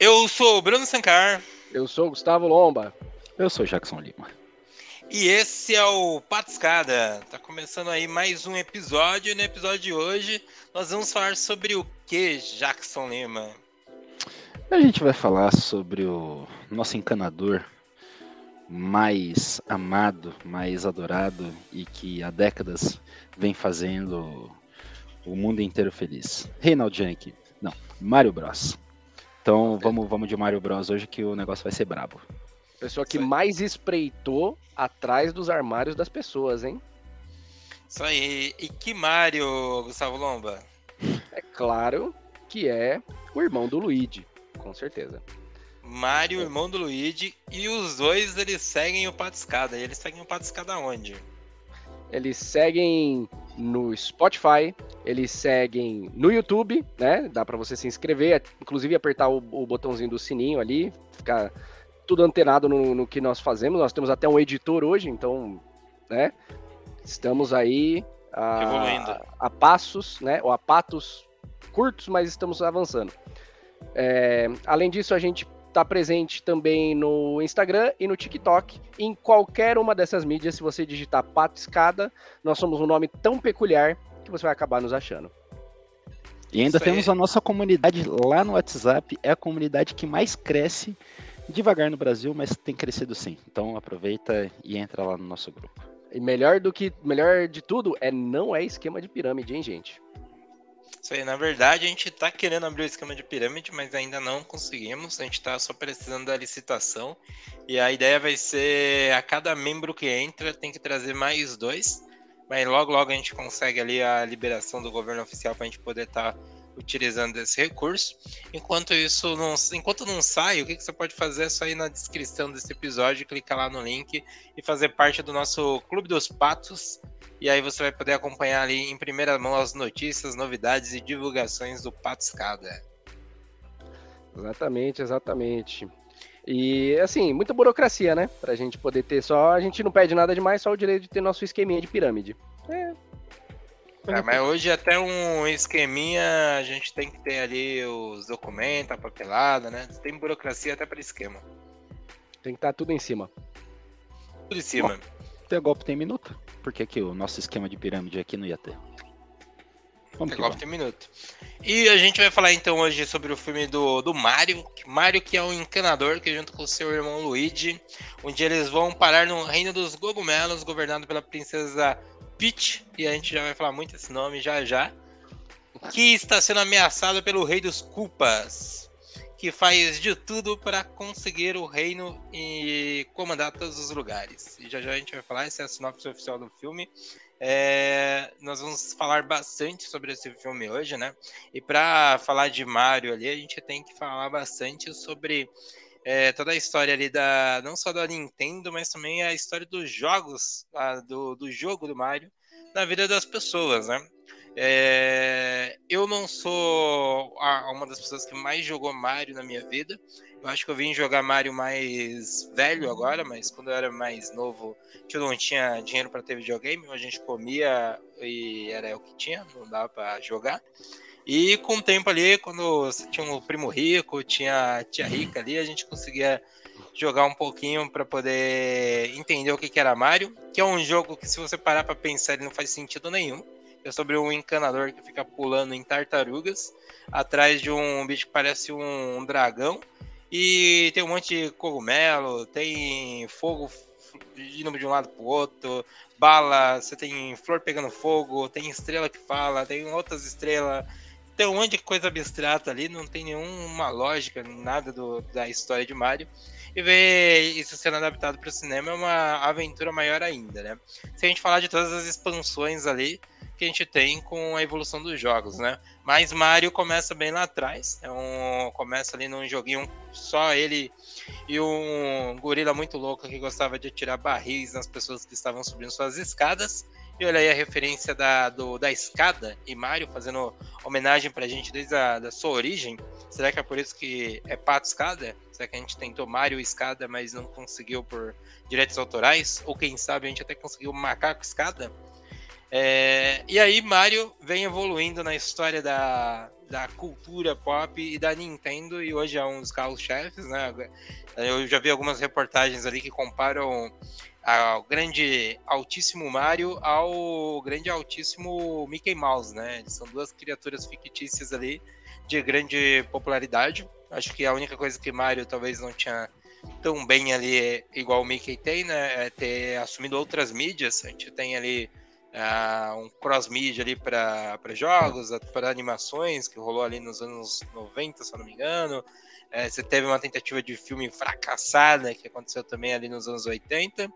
Eu sou o Bruno Sancar. Eu sou o Gustavo Lomba. Eu sou Jackson Lima. E esse é o Patiscada. Tá começando aí mais um episódio. E no episódio de hoje nós vamos falar sobre o que, Jackson Lima? A gente vai falar sobre o nosso encanador mais amado, mais adorado e que há décadas vem fazendo o mundo inteiro feliz. Reinaldo Jank. Não, Mario Bros. Então vamos, vamos de Mario Bros hoje que o negócio vai ser brabo. Pessoa que mais espreitou atrás dos armários das pessoas, hein? Isso aí. E que Mario, Gustavo Lomba? É claro que é o irmão do Luigi, com certeza. Mario, irmão do Luigi, e os dois eles seguem o Patiscada. E eles seguem o Patiscada onde? Eles seguem no Spotify, eles seguem no YouTube, né? Dá para você se inscrever, inclusive apertar o, o, botãozinho do sininho ali, ficar tudo antenado no, no, que nós fazemos. Nós temos até um editor hoje, então, né? Estamos aí a, a passos, né? Ou a patos curtos, mas estamos avançando. É, além disso, a gente está presente também no Instagram e no TikTok. Em qualquer uma dessas mídias, se você digitar Pato Escada, nós somos um nome tão peculiar que você vai acabar nos achando. E ainda temos a nossa comunidade lá no WhatsApp, é a comunidade que mais cresce devagar no Brasil, mas tem crescido sim. Então aproveita e entra lá no nosso grupo. E melhor do que melhor de tudo é não é esquema de pirâmide, hein, gente? Isso aí, na verdade, a gente está querendo abrir o esquema de pirâmide, mas ainda não conseguimos. A gente está só precisando da licitação. E a ideia vai ser a cada membro que entra tem que trazer mais dois. Mas logo, logo a gente consegue ali a liberação do governo oficial para a gente poder estar tá utilizando esse recurso. Enquanto isso não, enquanto não sai, o que, que você pode fazer é só ir na descrição desse episódio, clicar lá no link e fazer parte do nosso Clube dos Patos. E aí você vai poder acompanhar ali em primeira mão as notícias, novidades e divulgações do Patiscada. Exatamente, exatamente. E assim, muita burocracia, né? Pra gente poder ter só. A gente não pede nada demais, só o direito de ter nosso esqueminha de pirâmide. É, é, mas hoje até um esqueminha a gente tem que ter ali os documentos, a papelada, né? Tem burocracia até para esquema. Tem que estar tá tudo em cima. Tudo em cima. Bom, ter golpe tem minuto. Por que, que o nosso esquema de pirâmide aqui não ia ter? Vamos ter golpe tem minuto. E a gente vai falar então hoje sobre o filme do, do Mario. Mario que é um encanador que junto com seu irmão Luigi, onde eles vão parar no reino dos cogumelos, governado pela princesa Peach, e a gente já vai falar muito esse nome já já, que está sendo ameaçado pelo Rei dos Culpas, que faz de tudo para conseguir o reino e comandar todos os lugares. E já já a gente vai falar, essa é a sinopse oficial do filme. É, nós vamos falar bastante sobre esse filme hoje, né? E para falar de Mario ali, a gente tem que falar bastante sobre é, toda a história ali da não só da Nintendo, mas também a história dos jogos, a, do, do jogo do Mario na vida das pessoas, né? É, eu não sou a, uma das pessoas que mais jogou Mario na minha vida. Eu acho que eu vim jogar Mario mais velho agora, mas quando eu era mais novo, eu não tinha dinheiro para ter videogame, a gente comia e era o que tinha, não dava para jogar. E com o tempo ali, quando tinha um primo rico, tinha tia rica ali, a gente conseguia jogar um pouquinho para poder entender o que, que era Mario, que é um jogo que se você parar para pensar ele não faz sentido nenhum. É sobre um encanador que fica pulando em tartarugas atrás de um bicho que parece um dragão e tem um monte de cogumelo, tem fogo indo de um lado pro outro, bala, você tem flor pegando fogo, tem estrela que fala, tem outras estrelas tem um monte de coisa abstrata ali, não tem nenhuma lógica, nada do, da história de Mario. E ver isso sendo adaptado para o cinema é uma aventura maior ainda, né? Se a gente falar de todas as expansões ali que a gente tem com a evolução dos jogos, né? Mas Mario começa bem lá atrás, é um, começa ali num joguinho só ele e um gorila muito louco que gostava de atirar barris nas pessoas que estavam subindo suas escadas. E olha aí a referência da, do, da escada e Mario fazendo homenagem pra gente desde a da sua origem. Será que é por isso que é Pato Escada? Será que a gente tentou Mario Escada, mas não conseguiu por direitos autorais? Ou quem sabe a gente até conseguiu Macaco Escada? É, e aí Mario vem evoluindo na história da, da cultura pop e da Nintendo, e hoje é um dos carros-chefes, né? Eu já vi algumas reportagens ali que comparam ao grande altíssimo Mario ao grande altíssimo Mickey Mouse, né? São duas criaturas fictícias ali de grande popularidade. Acho que a única coisa que Mario talvez não tinha tão bem ali, igual o Mickey tem, né? É ter assumido outras mídias. A gente tem ali uh, um cross-mídia ali para jogos, para animações, que rolou ali nos anos 90, se eu não me engano. É, você teve uma tentativa de filme fracassada que aconteceu também ali nos anos 80,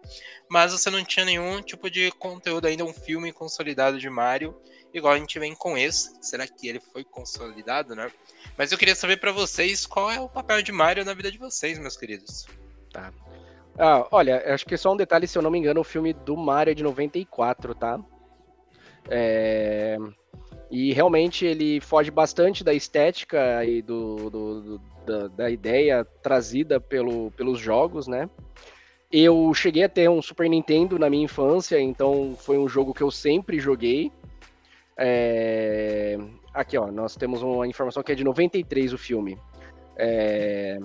mas você não tinha nenhum tipo de conteúdo ainda, um filme consolidado de Mario, igual a gente vem com esse. Será que ele foi consolidado, né? Mas eu queria saber para vocês qual é o papel de Mario na vida de vocês, meus queridos. Tá. Ah, olha, acho que só um detalhe, se eu não me engano, o filme do Mario é de 94, tá? É... E realmente ele foge bastante da estética e do, do, do da, da, ideia trazida pelo, pelos jogos, né? Eu cheguei a ter um Super Nintendo na minha infância, então foi um jogo que eu sempre joguei. É... Aqui, ó, nós temos uma informação que é de 93 o filme. É...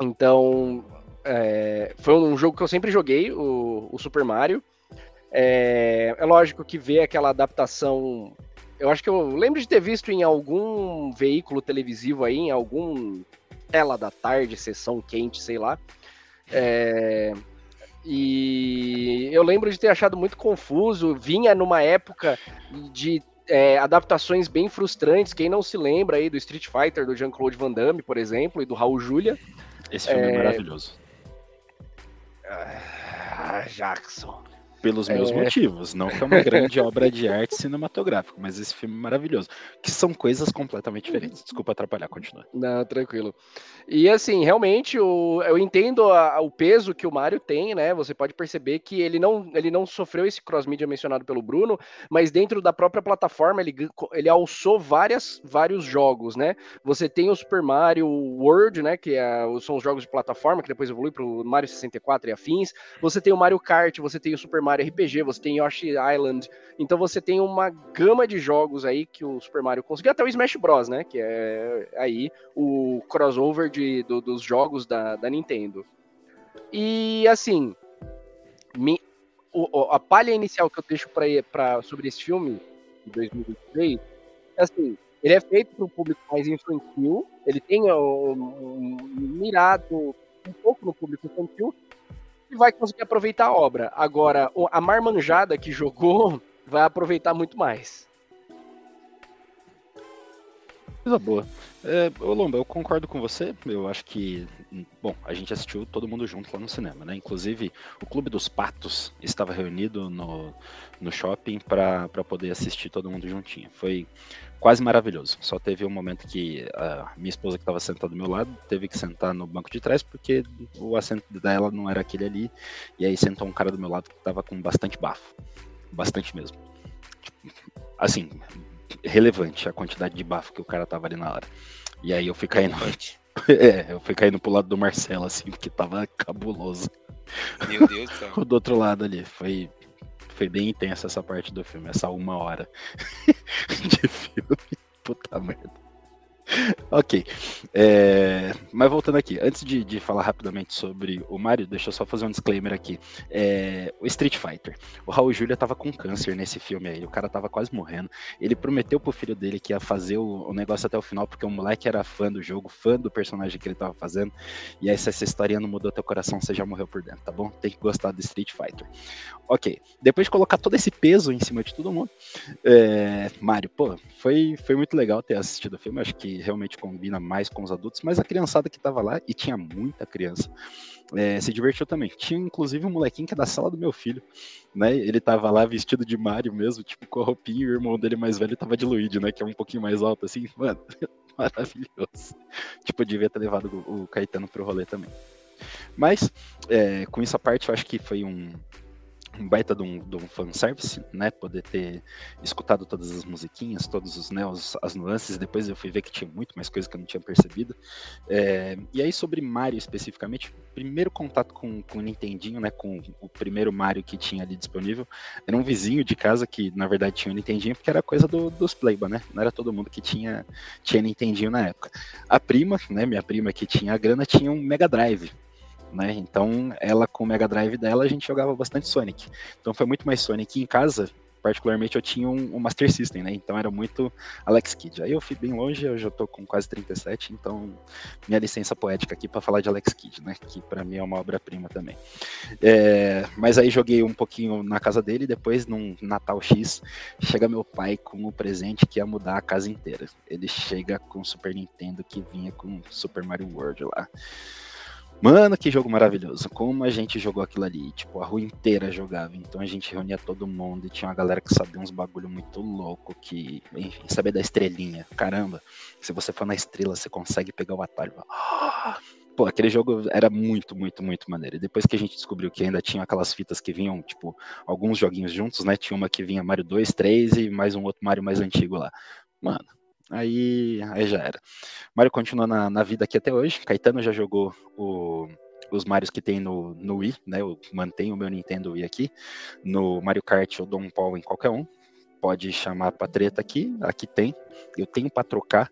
Então, é... foi um jogo que eu sempre joguei, o, o Super Mario. É... é lógico que ver aquela adaptação eu acho que eu lembro de ter visto em algum veículo televisivo aí, em algum tela da tarde, sessão quente, sei lá. É, e eu lembro de ter achado muito confuso. Vinha numa época de é, adaptações bem frustrantes. Quem não se lembra aí do Street Fighter do Jean-Claude Van Damme, por exemplo, e do Raul Julia. Esse filme é, é maravilhoso. Ah, Jackson pelos meus é... motivos. Não que é uma grande obra de arte cinematográfica, mas esse filme é maravilhoso. Que são coisas completamente diferentes. Desculpa atrapalhar, continua. Não, tranquilo. E assim, realmente, o, eu entendo a, o peso que o Mario tem, né? Você pode perceber que ele não, ele não sofreu esse cross-media mencionado pelo Bruno, mas dentro da própria plataforma ele, ele alçou várias, vários jogos, né? Você tem o Super Mario World, né? Que é, são os jogos de plataforma, que depois evolui para o Mario 64 e afins. Você tem o Mario Kart, você tem o Super Mario RPG, você tem Yoshi Island. Então você tem uma gama de jogos aí que o Super Mario conseguiu, até o Smash Bros, né? Que é aí o crossover de, do, dos jogos da, da Nintendo. E assim, me, o, a palha inicial que eu deixo para sobre esse filme de 2023 é assim, ele é feito para um público mais infantil, ele tem um, mirado um pouco no público infantil, e vai conseguir aproveitar a obra. Agora, a marmanjada que jogou vai aproveitar muito mais. Coisa boa. É, Lomba, eu concordo com você. Eu acho que, bom, a gente assistiu todo mundo junto lá no cinema, né? Inclusive, o Clube dos Patos estava reunido no, no shopping para poder assistir todo mundo juntinho. Foi quase maravilhoso. Só teve um momento que a minha esposa que estava sentada do meu lado teve que sentar no banco de trás porque o assento dela não era aquele ali. E aí sentou um cara do meu lado que estava com bastante bafo. Bastante mesmo. Tipo, assim, relevante a quantidade de bafo que o cara tava ali na hora. E aí eu fui caindo. é, eu fui caindo pro lado do Marcelo, assim, porque tava cabuloso. Meu Deus do céu. do outro lado ali. Foi foi bem intensa essa parte do filme, essa uma hora de filme. Puta merda. ok. É, mas voltando aqui, antes de, de, falar rapidamente sobre o Mario, deixa eu só fazer um disclaimer aqui. É, o Street Fighter. O Raul Julia tava com câncer nesse filme aí, o cara tava quase morrendo. Ele prometeu pro filho dele que ia fazer o, o negócio até o final, porque o moleque era fã do jogo, fã do personagem que ele tava fazendo. E aí, se essa história não mudou teu coração, você já morreu por dentro, tá bom? Tem que gostar do Street Fighter. Ok, depois de colocar todo esse peso em cima de todo mundo, é, Mario, pô, foi, foi muito legal ter assistido o filme, acho que realmente combina mais com os adultos, mas a criançada que tava lá, e tinha muita criança, é, se divertiu também. Tinha inclusive um molequinho que é da sala do meu filho, né? Ele tava lá vestido de Mario mesmo, tipo, com a roupinha, e o irmão dele mais velho tava de Luigi, né? Que é um pouquinho mais alto, assim, mano, maravilhoso. Tipo, eu devia ter levado o Caetano pro rolê também. Mas, é, com isso parte, eu acho que foi um, um baita de um, de um fanservice, né? Poder ter escutado todas as musiquinhas, todos os, né, os, as nuances. Depois eu fui ver que tinha muito mais coisas que eu não tinha percebido. É, e aí, sobre Mario especificamente, primeiro contato com, com o Nintendinho, né? Com o primeiro Mario que tinha ali disponível, era um vizinho de casa que, na verdade, tinha o Nintendinho, porque era coisa do, dos Playba, né? Não era todo mundo que tinha, tinha Nintendinho na época. A prima, né? Minha prima que tinha a grana, tinha um Mega Drive né? Então, ela com o Mega Drive dela, a gente jogava bastante Sonic. Então foi muito mais Sonic em casa. Particularmente eu tinha um, um Master System, né? Então era muito Alex Kidd. Aí eu fui bem longe, eu já tô com quase 37, então minha licença poética aqui para falar de Alex Kidd, né? Que para mim é uma obra-prima também. É, mas aí joguei um pouquinho na casa dele, depois num Natal X, chega meu pai com o presente que ia mudar a casa inteira. Ele chega com o Super Nintendo que vinha com Super Mario World lá. Mano, que jogo maravilhoso. Como a gente jogou aquilo ali. Tipo, a rua inteira jogava. Então a gente reunia todo mundo e tinha uma galera que sabia uns bagulho muito louco. Que, enfim, sabia da estrelinha. Caramba, se você for na estrela, você consegue pegar o atalho. Pô, aquele jogo era muito, muito, muito maneiro. E depois que a gente descobriu que ainda tinha aquelas fitas que vinham, tipo, alguns joguinhos juntos, né? Tinha uma que vinha Mario 2, 3 e mais um outro Mario mais antigo lá. Mano, aí, aí já era. Mario continua na, na vida aqui até hoje. Caetano já jogou o, os Marios que tem no, no Wii, né? Eu mantenho o meu Nintendo Wii aqui. No Mario Kart eu dou um pau em qualquer um. Pode chamar pra treta aqui, aqui tem. Eu tenho para trocar.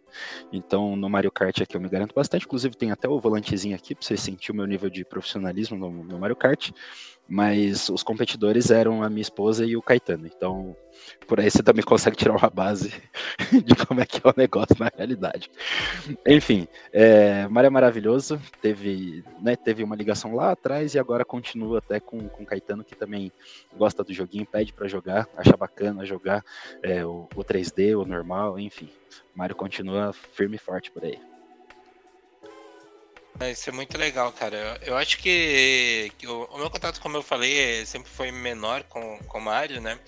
Então no Mario Kart aqui eu me garanto bastante. Inclusive tem até o volantezinho aqui para você sentir o meu nível de profissionalismo no, no Mario Kart. Mas os competidores eram a minha esposa e o Caetano. Então por aí você também consegue tirar uma base de como é que é o negócio na realidade. Enfim, é, Mario é maravilhoso, teve, né, teve uma ligação lá atrás e agora continua até com, com Caetano, que também gosta do joguinho, pede para jogar, acha bacana jogar é, o, o 3D, o normal, enfim. Mario continua firme e forte por aí. Isso é muito legal, cara. Eu, eu acho que, que o, o, meu contato, como eu falei, sempre foi menor com o Mario, né?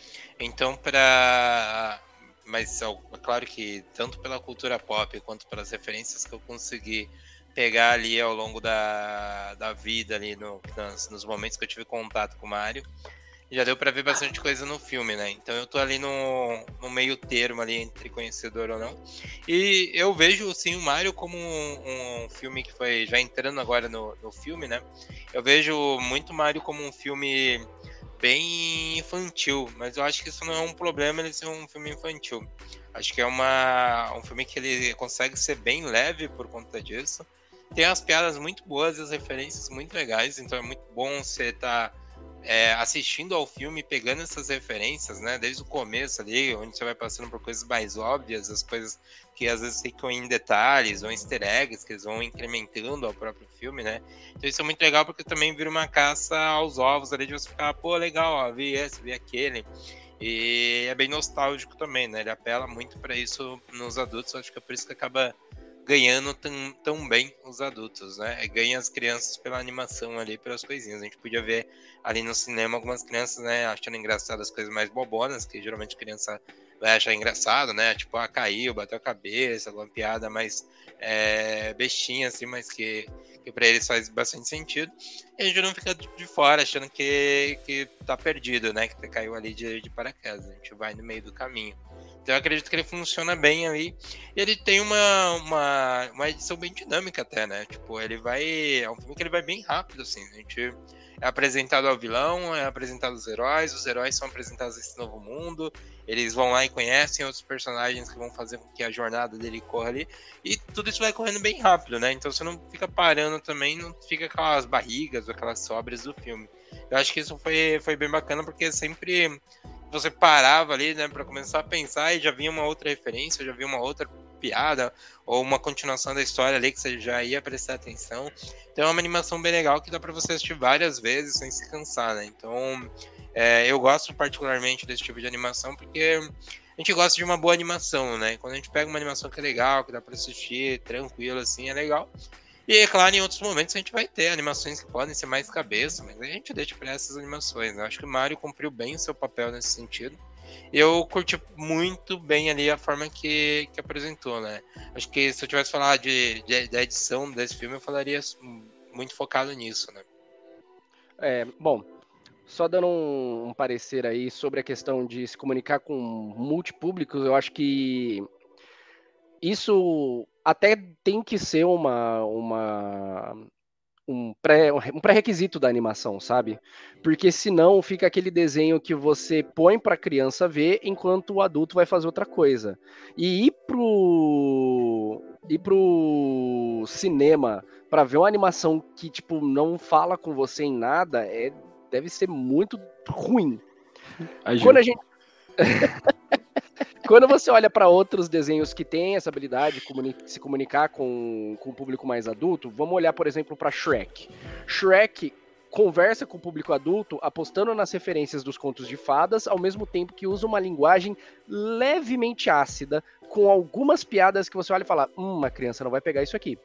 Então, para. Mas é claro que tanto pela cultura pop quanto pelas referências que eu consegui pegar ali ao longo da, da vida, ali no, nos, nos momentos que eu tive contato com o Mario, já deu para ver bastante coisa no filme, né? Então eu tô ali no, no meio termo ali entre conhecedor ou não. E eu vejo sim o Mario como um, um filme que foi já entrando agora no, no filme, né? Eu vejo muito Mario como um filme bem infantil, mas eu acho que isso não é um problema ele ser um filme infantil. Acho que é uma, um filme que ele consegue ser bem leve por conta disso. Tem as piadas muito boas e as referências muito legais, então é muito bom você estar. Tá é, assistindo ao filme, pegando essas referências, né, desde o começo ali, onde você vai passando por coisas mais óbvias, as coisas que às vezes ficam em detalhes, ou easter eggs, que eles vão incrementando ao próprio filme, né. Então isso é muito legal porque também vira uma caça aos ovos ali, de você ficar, pô, legal, ó, vi esse, vi aquele. E é bem nostálgico também, né, ele apela muito para isso nos adultos, acho que é por isso que acaba ganhando tão, tão bem os adultos, né? Ganha as crianças pela animação ali, pelas coisinhas. A gente podia ver ali no cinema algumas crianças, né, achando engraçado as coisas mais bobonas, que geralmente criança vai achar engraçado, né? Tipo, ah, caiu, bateu a cabeça, alguma piada mais é, bestinha, assim, mas que, que para eles faz bastante sentido. E a gente não fica de fora achando que, que tá perdido, né? Que caiu ali de, de paraquedas. A gente vai no meio do caminho. Então eu acredito que ele funciona bem ali. E ele tem uma, uma, uma edição bem dinâmica até, né? Tipo, ele vai. É um filme que ele vai bem rápido, assim. A gente é apresentado ao vilão, é apresentado os heróis, os heróis são apresentados nesse novo mundo, eles vão lá e conhecem outros personagens que vão fazer com que a jornada dele corra ali, e tudo isso vai correndo bem rápido, né? Então você não fica parando também, não fica aquelas barrigas, aquelas sobras do filme. Eu acho que isso foi, foi bem bacana, porque sempre você parava ali, né, para começar a pensar e já vinha uma outra referência, já vinha uma outra piada ou uma continuação da história ali que você já ia prestar atenção. Então é uma animação bem legal que dá para você assistir várias vezes sem se cansar, né? Então é, eu gosto particularmente desse tipo de animação porque a gente gosta de uma boa animação, né? Quando a gente pega uma animação que é legal, que dá para assistir tranquilo assim, é legal. E é claro, em outros momentos a gente vai ter animações que podem ser mais cabeça, mas a gente deixa para essas animações. Né? Acho que o Mario cumpriu bem o seu papel nesse sentido. Eu curti muito bem ali a forma que, que apresentou, né? Acho que se eu tivesse falado de, de, da edição desse filme, eu falaria muito focado nisso, né? É, bom, só dando um, um, parecer aí sobre a questão de se comunicar com multipúblicos, eu acho que isso até tem que ser uma, uma um pré-requisito um pré da animação, sabe? Porque senão fica aquele desenho que você põe para a criança ver enquanto o adulto vai fazer outra coisa. E ir pro ir pro cinema para ver uma animação que tipo não fala com você em nada é deve ser muito ruim. A Quando a gente Quando você olha para outros desenhos que têm essa habilidade de se comunicar com, com o público mais adulto, vamos olhar, por exemplo, para Shrek. Shrek conversa com o público adulto apostando nas referências dos contos de fadas, ao mesmo tempo que usa uma linguagem levemente ácida, com algumas piadas que você olha e fala: hum, uma criança não vai pegar isso aqui.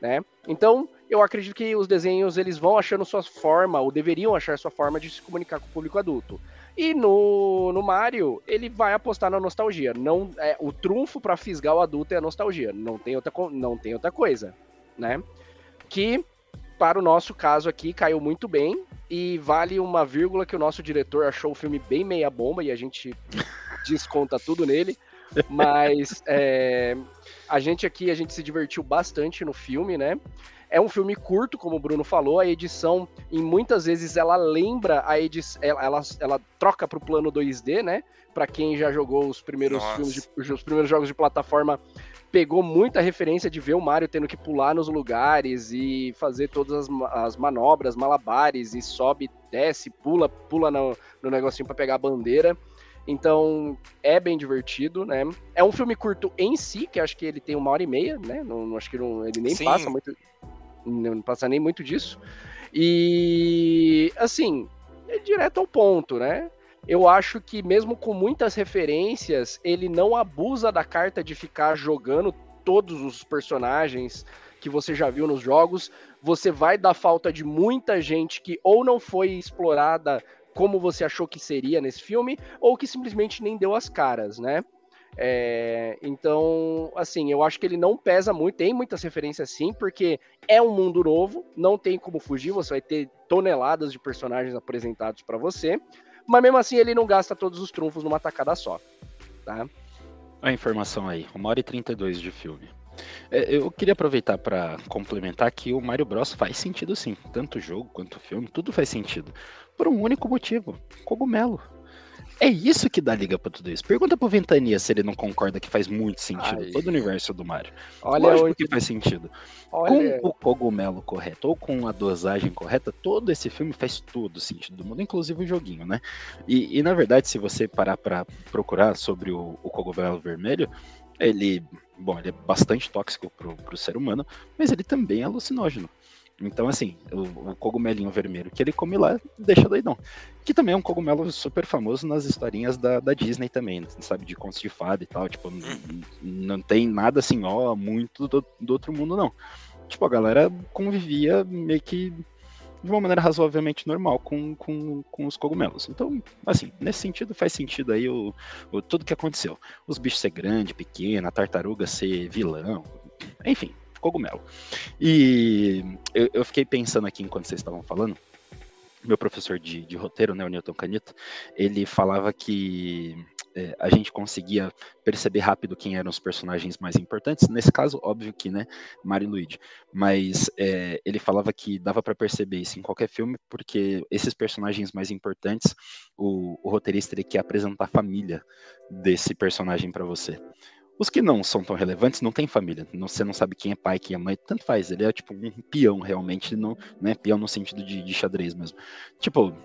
Né? Então, eu acredito que os desenhos eles vão achando sua forma, ou deveriam achar sua forma de se comunicar com o público adulto. E no, no Mario, ele vai apostar na nostalgia. Não, é, o trunfo para fisgar o adulto é a nostalgia. Não tem outra, não tem outra coisa, né? Que, para o nosso caso aqui, caiu muito bem. E vale uma vírgula que o nosso diretor achou o filme bem meia bomba e a gente desconta tudo nele. Mas é, a gente aqui, a gente se divertiu bastante no filme, né? É um filme curto, como o Bruno falou, a edição, em muitas vezes, ela lembra a edição, ela, ela, ela troca para o plano 2D, né? Para quem já jogou os primeiros Nossa. filmes, de, os primeiros jogos de plataforma, pegou muita referência de ver o Mario tendo que pular nos lugares e fazer todas as, as manobras, malabares, e sobe, desce, pula, pula no, no negocinho para pegar a bandeira. Então, é bem divertido, né? É um filme curto em si, que acho que ele tem uma hora e meia, né? Não, acho que não, ele nem Sim. passa muito não passa nem muito disso. E assim, é direto ao ponto, né? Eu acho que mesmo com muitas referências, ele não abusa da carta de ficar jogando todos os personagens que você já viu nos jogos. Você vai dar falta de muita gente que ou não foi explorada como você achou que seria nesse filme, ou que simplesmente nem deu as caras, né? É, então, assim, eu acho que ele não pesa muito, tem muitas referências sim, porque é um mundo novo, não tem como fugir, você vai ter toneladas de personagens apresentados para você, mas mesmo assim ele não gasta todos os trunfos numa tacada só, tá? A informação aí, 1 hora e 32 de filme. É, eu queria aproveitar para complementar que o Mario Bros faz sentido sim, tanto jogo quanto filme, tudo faz sentido, por um único motivo, cogumelo. É isso que dá liga pra tudo isso. Pergunta pro Ventania se ele não concorda que faz muito sentido Ai. todo o universo do Mario. Olha Lógico onde... que faz sentido. Olha... Com o cogumelo correto ou com a dosagem correta, todo esse filme faz todo sentido do mundo, inclusive o joguinho, né? E, e na verdade, se você parar pra procurar sobre o, o cogumelo vermelho, ele, bom, ele é bastante tóxico pro, pro ser humano, mas ele também é alucinógeno. Então, assim, o, o, cogumelinho vermelho que ele come lá deixa doidão. Que também é um cogumelo super famoso nas historinhas da, da Disney também, sabe? De contos de fada e tal. Tipo, não tem nada assim, ó, muito do, do outro mundo, não. Tipo, a galera convivia meio que de uma maneira razoavelmente normal com, com, com os cogumelos. Então, assim, nesse sentido faz sentido aí o, o tudo que aconteceu. Os bichos ser grande, pequeno, a tartaruga ser vilão, enfim, cogumelo. E eu, eu fiquei pensando aqui enquanto vocês estavam falando, meu professor de, de, roteiro, né, o Newton Canito, ele falava que é, a gente conseguia perceber rápido quem eram os personagens mais importantes. Nesse caso, óbvio que, né, Mario e Luigi. Mas é, ele falava que dava para perceber isso em qualquer filme, porque esses personagens mais importantes, o, o roteirista ele quer apresentar a família desse personagem para você. Os que não são tão relevantes não tem família. Não, você não sabe quem é pai, quem é mãe, tanto faz. Ele é tipo um peão, realmente, não, não é peão no sentido de, de xadrez mesmo. Tipo,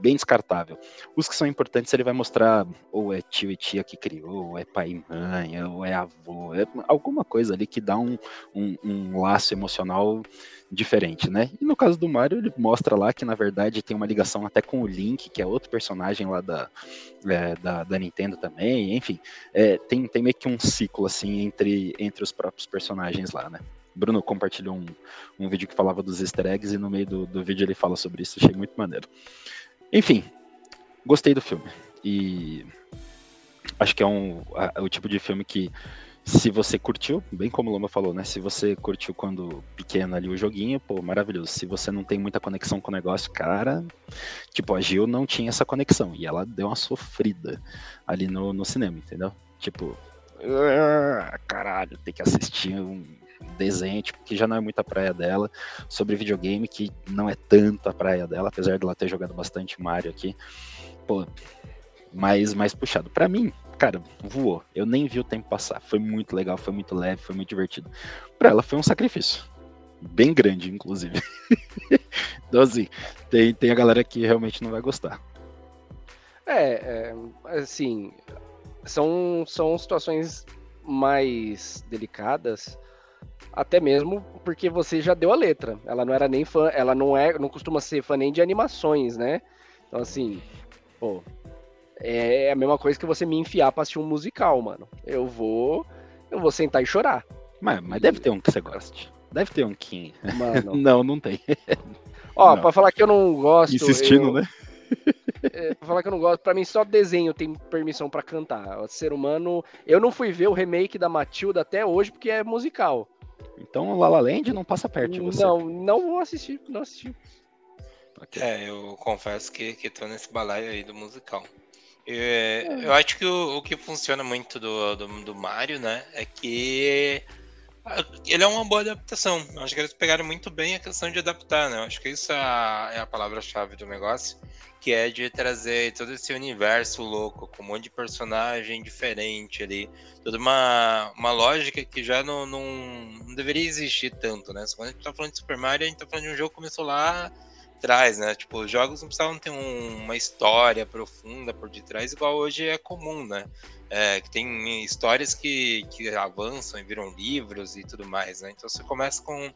bem descartável. Os que são importantes ele vai mostrar ou é tio e tia que criou, ou é pai e mãe, ou é avô, é alguma coisa ali que dá um, um, um laço emocional diferente, né? E no caso do Mario, ele mostra lá que na verdade tem uma ligação até com o Link, que é outro personagem lá da, é, da, da, Nintendo também, enfim, é, tem, tem meio que um ciclo assim entre, entre os próprios personagens lá, né? Bruno compartilhou um, um vídeo que falava dos easter eggs e no meio do, do vídeo ele fala sobre isso, achei muito maneiro. Enfim, gostei do filme. E acho que é um, a, o tipo de filme que se você curtiu, bem como o Loma falou, né? Se você curtiu quando pequeno ali o joguinho, pô, maravilhoso. Se você não tem muita conexão com o negócio, cara, tipo, a Gil não tinha essa conexão e ela deu uma sofrida ali no, no cinema, entendeu? Tipo, ah, caralho, tem que assistir um desenho, tipo, que já não é muita praia dela, sobre videogame, que não é tanto a praia dela, apesar dela ter jogado bastante Mario aqui. Pô, mais, mais puxado. Para mim, cara, voou. Eu nem vi o tempo passar. Foi muito legal, foi muito leve, foi muito divertido. Pra ela foi um sacrifício. Bem grande, inclusive. então, assim, tem, tem a galera que realmente não vai gostar. É, é assim, são, são situações mais delicadas, até mesmo porque você já deu a letra. Ela não era nem fã, ela não é, não costuma ser fã nem de animações, né? Então assim, pô, é a mesma coisa que você me enfiar pra assistir um musical, mano. Eu vou. Eu vou sentar e chorar. Mas, mas deve ter um que você goste. Deve ter um que. Mano. não, não tem. Ó, não. pra falar que eu não gosto. Insistindo, eu... né? É, pra falar que eu não gosto, pra mim só desenho tem permissão para cantar. O ser humano. Eu não fui ver o remake da Matilda até hoje porque é musical. Então o Lala Land não passa perto de você. Não, não vou assistir, não assisti. É, eu confesso que, que tô nesse balaio aí do musical. É, eu acho que o, o, que funciona muito do, do, do, Mario, né, é que ele é uma boa adaptação. Acho que eles pegaram muito bem a questão de adaptar, né? Acho que isso é a, é a palavra-chave do negócio, que é de trazer todo esse universo louco, com um monte de personagem diferente ali, toda uma, uma lógica que já não, não, não deveria existir tanto, né? Quando a gente tá falando de Super Mario, a gente tá falando de um jogo que começou lá trás, né? Tipo, os jogos não precisavam ter um, uma história profunda por detrás, igual hoje é comum, né? É, que tem histórias que, que avançam e viram livros e tudo mais, né? Então você começa com,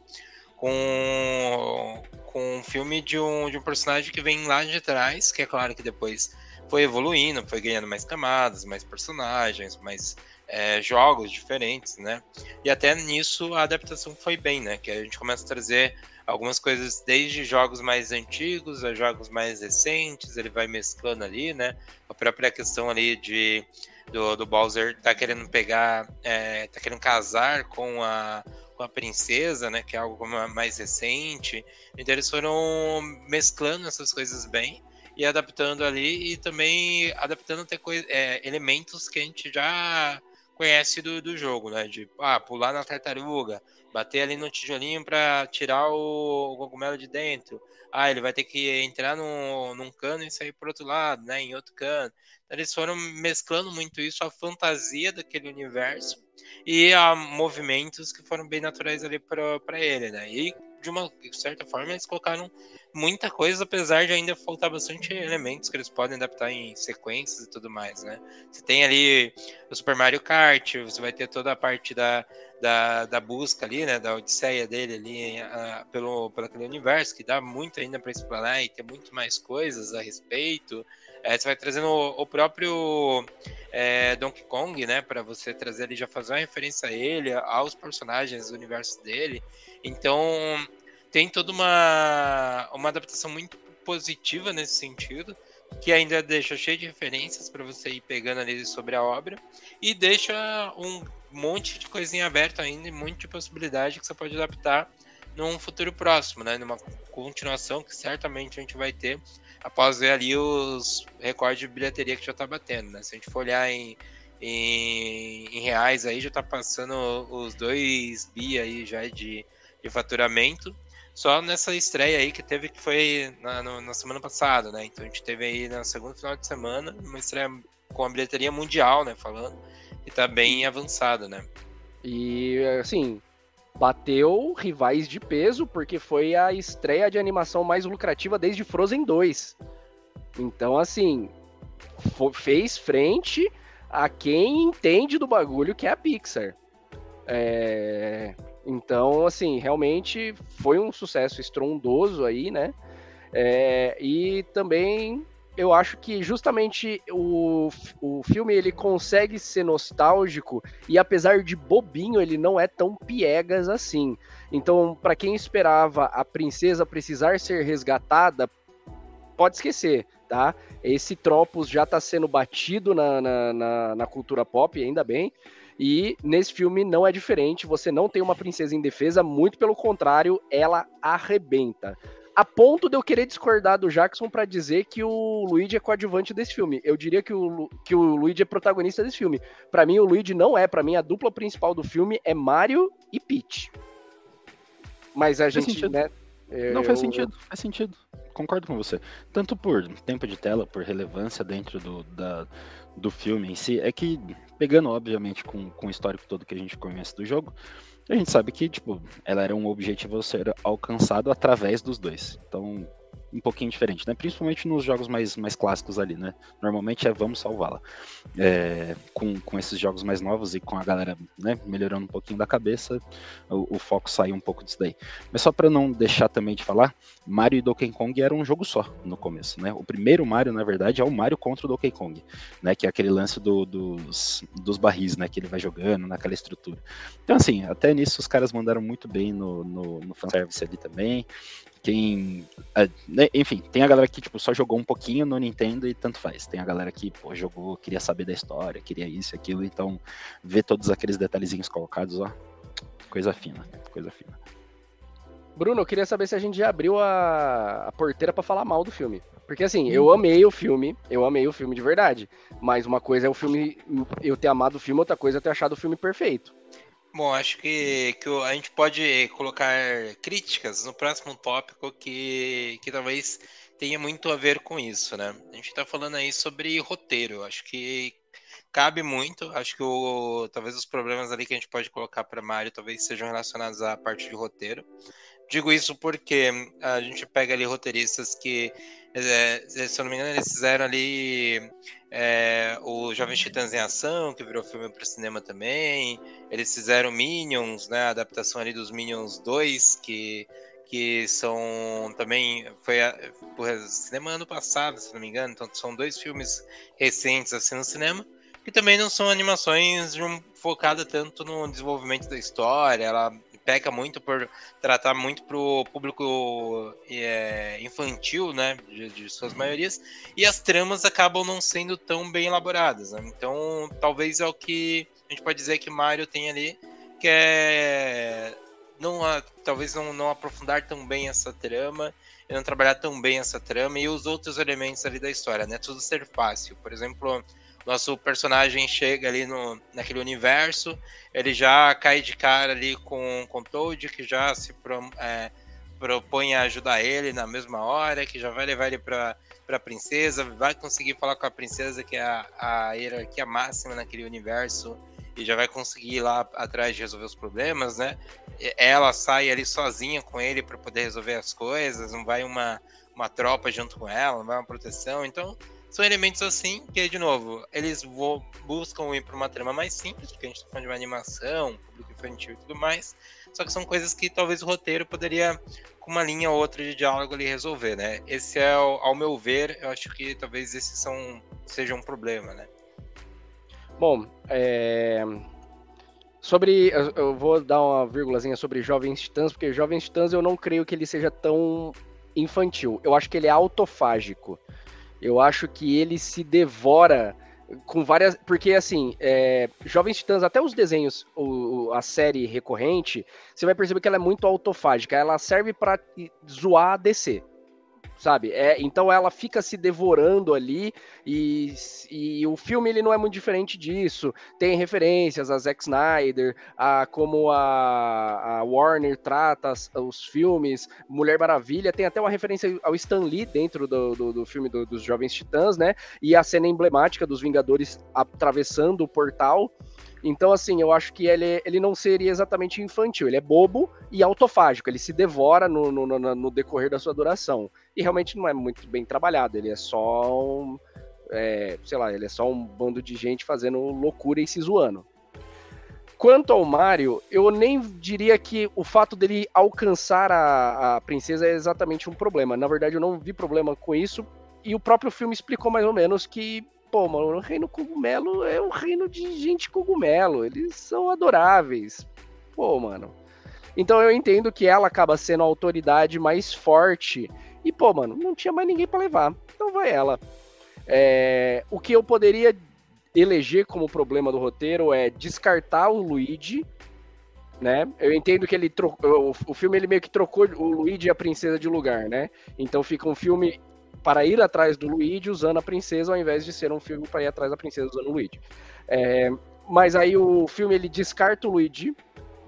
com, com um filme de um, de um personagem que vem lá de trás, que é claro que depois foi evoluindo, foi ganhando mais camadas, mais personagens, mais é, jogos diferentes, né? E até nisso a adaptação foi bem, né? Que a gente começa a trazer algumas coisas desde jogos mais antigos a jogos mais recentes, ele vai mesclando ali, né? A própria questão ali de do, do Bowser tá querendo pegar, é, tá querendo casar com a, com a princesa, né? Que é algo mais recente. Então eles foram mesclando essas coisas bem e adaptando ali e também adaptando até é, elementos que a gente já conhece do, do jogo, né? De ah, pular na tartaruga, bater ali no tijolinho para tirar o, cogumelo de dentro. Ah, ele vai ter que entrar no, num cano e sair por outro lado, né? Em outro cano. Então, eles foram mesclando muito isso, a fantasia daquele universo e a movimentos que foram bem naturais ali para ele, né? E de uma certa forma eles colocaram muita coisa, apesar de ainda faltar bastante elementos que eles podem adaptar em sequências e tudo mais, né? Você tem ali o Super Mario Kart, você vai ter toda a parte da, da, da busca ali, né, da odisseia dele ali uh, pelo, pelo aquele universo, que dá muito ainda para explorar e ter muito mais coisas a respeito. É, você vai trazendo o, o próprio é, Donkey Kong, né, para você trazer ali, já fazer uma referência a ele, aos personagens do universo dele. Então, tem toda uma, uma adaptação muito positiva nesse sentido que ainda deixa cheio de referências para você ir pegando ali sobre a obra e deixa um monte de coisinha aberta ainda e um monte de possibilidade que você pode adaptar num futuro próximo, né? Numa continuação que certamente a gente vai ter após ver ali os recordes de bilheteria que já tá batendo, né? Se a gente for olhar em, em, em reais aí, já tá passando os dois bi aí já de, de faturamento só nessa estreia aí que teve, que foi na, no, na semana passada, né? Então a gente teve aí na segunda final de semana uma estreia com a bilheteria mundial, né? Falando, e tá bem avançada, né? E assim, bateu rivais de peso, porque foi a estreia de animação mais lucrativa desde Frozen 2. Então, assim, fez frente a quem entende do bagulho que é a Pixar. É... Então, assim, realmente foi um sucesso estrondoso aí, né? É, e também eu acho que justamente o, o filme ele consegue ser nostálgico e apesar de bobinho, ele não é tão piegas assim. Então, para quem esperava a princesa precisar ser resgatada, pode esquecer, tá? Esse tropos já está sendo batido na, na, na, na cultura pop, ainda bem. E nesse filme não é diferente, você não tem uma princesa indefesa, muito pelo contrário, ela arrebenta. A ponto de eu querer discordar do Jackson para dizer que o Luigi é coadjuvante desse filme. Eu diria que o, que o Luigi é protagonista desse filme. Para mim, o Luigi não é. Para mim, a dupla principal do filme é Mario e Peach. Mas a gente, sentido. né? Não, faz sentido, faz sentido. Concordo com você. Tanto por tempo de tela, por relevância dentro do, da, do filme em si, é que, pegando, obviamente, com, com o histórico todo que a gente conhece do jogo, a gente sabe que, tipo, ela era um objetivo a ser alcançado através dos dois. Então, um pouquinho diferente, né? Principalmente nos jogos mais, mais clássicos ali, né? Normalmente é vamos salvá-la. É, com, com esses jogos mais novos e com a galera né, melhorando um pouquinho da cabeça, o, o foco sai um pouco disso daí. Mas só para não deixar também de falar, Mario e Donkey Kong era um jogo só no começo, né? O primeiro Mario, na verdade, é o Mario contra o Donkey Kong, né? Que é aquele lance do, dos, dos barris, né? Que ele vai jogando naquela estrutura. Então, assim, até nisso os caras mandaram muito bem no, no, no fanservice ali também. Quem. Né, enfim, tem a galera que tipo, só jogou um pouquinho no Nintendo e tanto faz. Tem a galera que pô, jogou, queria saber da história, queria isso, aquilo, então ver todos aqueles detalhezinhos colocados, ó. Coisa fina, coisa fina. Bruno, eu queria saber se a gente já abriu a, a porteira para falar mal do filme. Porque assim, eu amei o filme, eu amei o filme de verdade. Mas uma coisa é o filme, eu ter amado o filme, outra coisa é ter achado o filme perfeito. Bom, acho que, que a gente pode colocar críticas no próximo tópico que, que talvez tenha muito a ver com isso, né? A gente está falando aí sobre roteiro. Acho que cabe muito. Acho que o, talvez os problemas ali que a gente pode colocar para Mario talvez sejam relacionados à parte de roteiro. Digo isso porque a gente pega ali roteiristas que, é, se eu não me engano, eles fizeram ali é, o Jovem Titãs em Ação, que virou filme para cinema também. Eles fizeram Minions, né? A adaptação ali dos Minions 2, que, que são também. Foi por cinema ano passado, se não me engano. Então são dois filmes recentes assim no cinema. Que também não são animações um, focadas tanto no desenvolvimento da história. Ela peca muito por tratar muito pro público é, infantil, né, de, de, suas maiorias, e as tramas acabam não sendo tão bem elaboradas. Né? Então, talvez é o que a gente pode dizer que Mario tem ali, que é não talvez não, não aprofundar tão bem essa trama, e não trabalhar tão bem essa trama e os outros elementos ali da história, né? Tudo ser fácil. Por exemplo, nosso personagem chega ali no, naquele universo, ele já cai de cara ali com, com Toad, que já se pro, é, propõe a ajudar ele na mesma hora, que já vai levar ele para a princesa, vai conseguir falar com a princesa, que é a, a hierarquia máxima naquele universo, e já vai conseguir ir lá atrás de resolver os problemas, né? Ela sai ali sozinha com ele para poder resolver as coisas, não vai uma, uma tropa junto com ela, não vai uma proteção, então são elementos assim que, de novo, eles buscam ir para uma trama mais simples, porque a gente está falando de uma animação, público infantil e tudo mais. Só que são coisas que talvez o roteiro poderia, com uma linha ou outra de diálogo ali, resolver, né? Esse é, ao meu ver, eu acho que talvez esse são, seja um problema, né? Bom, é... Sobre. Eu vou dar uma vírgulazinha sobre Jovens Titãs, porque Jovens Titãs eu não creio que ele seja tão infantil. Eu acho que ele é autofágico. Eu acho que ele se devora com várias. Porque, assim, é, Jovens Titãs, até os desenhos, o, a série recorrente, você vai perceber que ela é muito autofágica. Ela serve para zoar a DC sabe? É, então ela fica se devorando ali e, e o filme ele não é muito diferente disso. Tem referências a Zack Snyder, a como a, a Warner trata as, os filmes, Mulher Maravilha, tem até uma referência ao Stan Lee dentro do, do, do filme do, dos Jovens Titãs, né? E a cena emblemática dos Vingadores atravessando o portal. Então, assim, eu acho que ele, ele não seria exatamente infantil, ele é bobo e autofágico, ele se devora no, no, no, no decorrer da sua duração. E realmente não é muito bem trabalhado, ele é só um. É, sei lá, ele é só um bando de gente fazendo loucura e se zoando. Quanto ao Mario, eu nem diria que o fato dele alcançar a, a princesa é exatamente um problema. Na verdade, eu não vi problema com isso. E o próprio filme explicou mais ou menos que pô, mano, o reino cogumelo é um reino de gente cogumelo. Eles são adoráveis. Pô, mano. Então eu entendo que ela acaba sendo a autoridade mais forte. E, pô, mano, não tinha mais ninguém para levar. Então vai ela. É, o que eu poderia eleger como problema do roteiro é descartar o Luigi, né? Eu entendo que ele trocou, o, filme ele meio que trocou o Luigi e a princesa de lugar, né? Então fica um filme para ir atrás do Luigi usando a princesa, ao invés de ser um filme para ir atrás da princesa usando o Luigi. É, mas aí o filme ele descarta o Luigi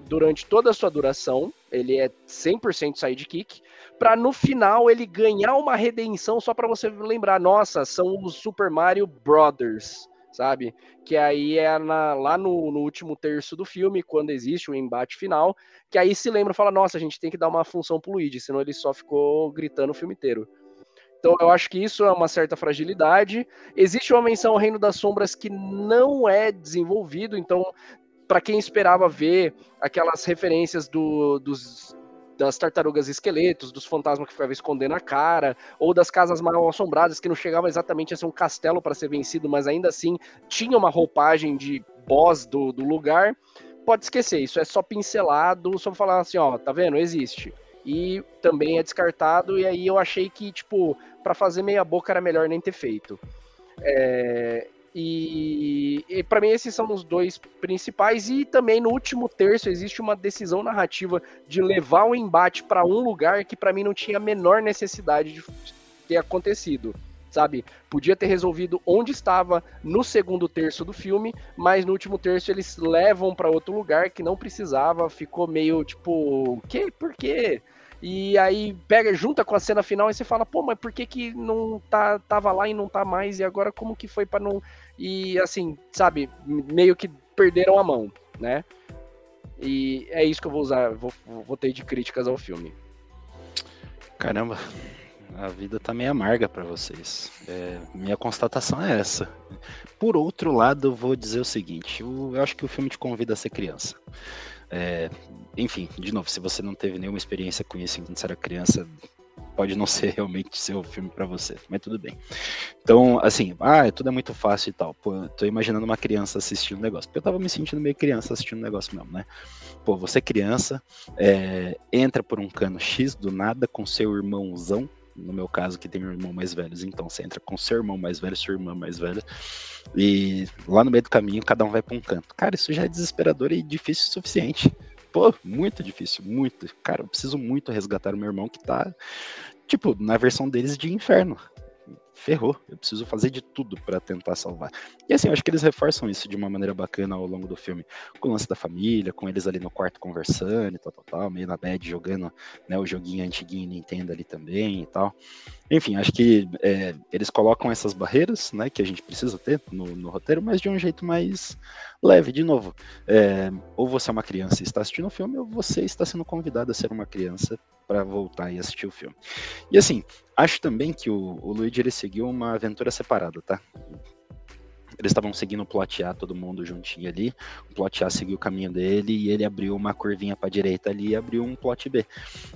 durante toda a sua duração, ele é 100% sidekick, para no final ele ganhar uma redenção só para você lembrar, nossa, são os Super Mario Brothers, sabe? Que aí é na, lá no, no, último terço do filme, quando existe o embate final, que aí se lembra e fala, nossa, a gente tem que dar uma função pro Luigi, senão ele só ficou gritando o filme inteiro. Então eu acho que isso é uma certa fragilidade. Existe uma menção ao Reino das Sombras que não é desenvolvido, então para quem esperava ver aquelas referências do, dos, das tartarugas esqueletos, dos fantasmas que ficavam escondendo a cara, ou das casas mal assombradas que não chegavam exatamente a ser um castelo para ser vencido, mas ainda assim tinha uma roupagem de boss do, do lugar. Pode esquecer, isso é só pincelado, só falar assim, ó, tá vendo? Existe. E também é descartado, e aí eu achei que, tipo, para fazer meia boca era melhor nem ter feito. É, e, e para mim esses são os dois principais e também no último terço existe uma decisão narrativa de levar o embate para um lugar que para mim não tinha a menor necessidade de ter acontecido, sabe? Podia ter resolvido onde estava no segundo terço do filme, mas no último terço eles levam para outro lugar que não precisava, ficou meio tipo, que? Por quê? E aí pega, junta com a cena final e você fala, pô, mas por que que não tá, tava lá e não tá mais? E agora como que foi para não. E assim, sabe, meio que perderam a mão, né? E é isso que eu vou usar, vou, vou ter de críticas ao filme. Caramba, a vida tá meio amarga para vocês. É, minha constatação é essa. Por outro lado, eu vou dizer o seguinte: eu, eu acho que o filme te convida a ser criança. É, enfim, de novo, se você não teve nenhuma experiência com isso enquanto você era criança, pode não ser realmente seu filme para você, mas tudo bem. Então, assim, ah, tudo é muito fácil e tal. Pô, tô imaginando uma criança assistindo um negócio, porque eu tava me sentindo meio criança assistindo um negócio mesmo, né? Pô, você criança, é, entra por um cano X do nada com seu irmãozão, no meu caso, que tem um irmão mais velho, então você entra com seu irmão mais velho, sua irmã mais velha, e lá no meio do caminho cada um vai para um canto. Cara, isso já é desesperador e difícil o suficiente. Pô, muito difícil, muito. Cara, eu preciso muito resgatar o meu irmão que tá, tipo, na versão deles de inferno ferrou, eu preciso fazer de tudo para tentar salvar. E assim, eu acho que eles reforçam isso de uma maneira bacana ao longo do filme, com o lance da família, com eles ali no quarto conversando e tal, tal, tal, meio na bad jogando né, o joguinho antiguinho Nintendo ali também e tal. Enfim, acho que é, eles colocam essas barreiras, né, que a gente precisa ter no, no roteiro, mas de um jeito mais leve, de novo. É, ou você é uma criança e está assistindo o filme, ou você está sendo convidado a ser uma criança para voltar e assistir o filme. E assim, acho também que o, o Luigi ele seguiu uma aventura separada, tá? Eles estavam seguindo o plot A, todo mundo juntinho ali. O plot A seguiu o caminho dele e ele abriu uma curvinha para direita ali e abriu um plot B.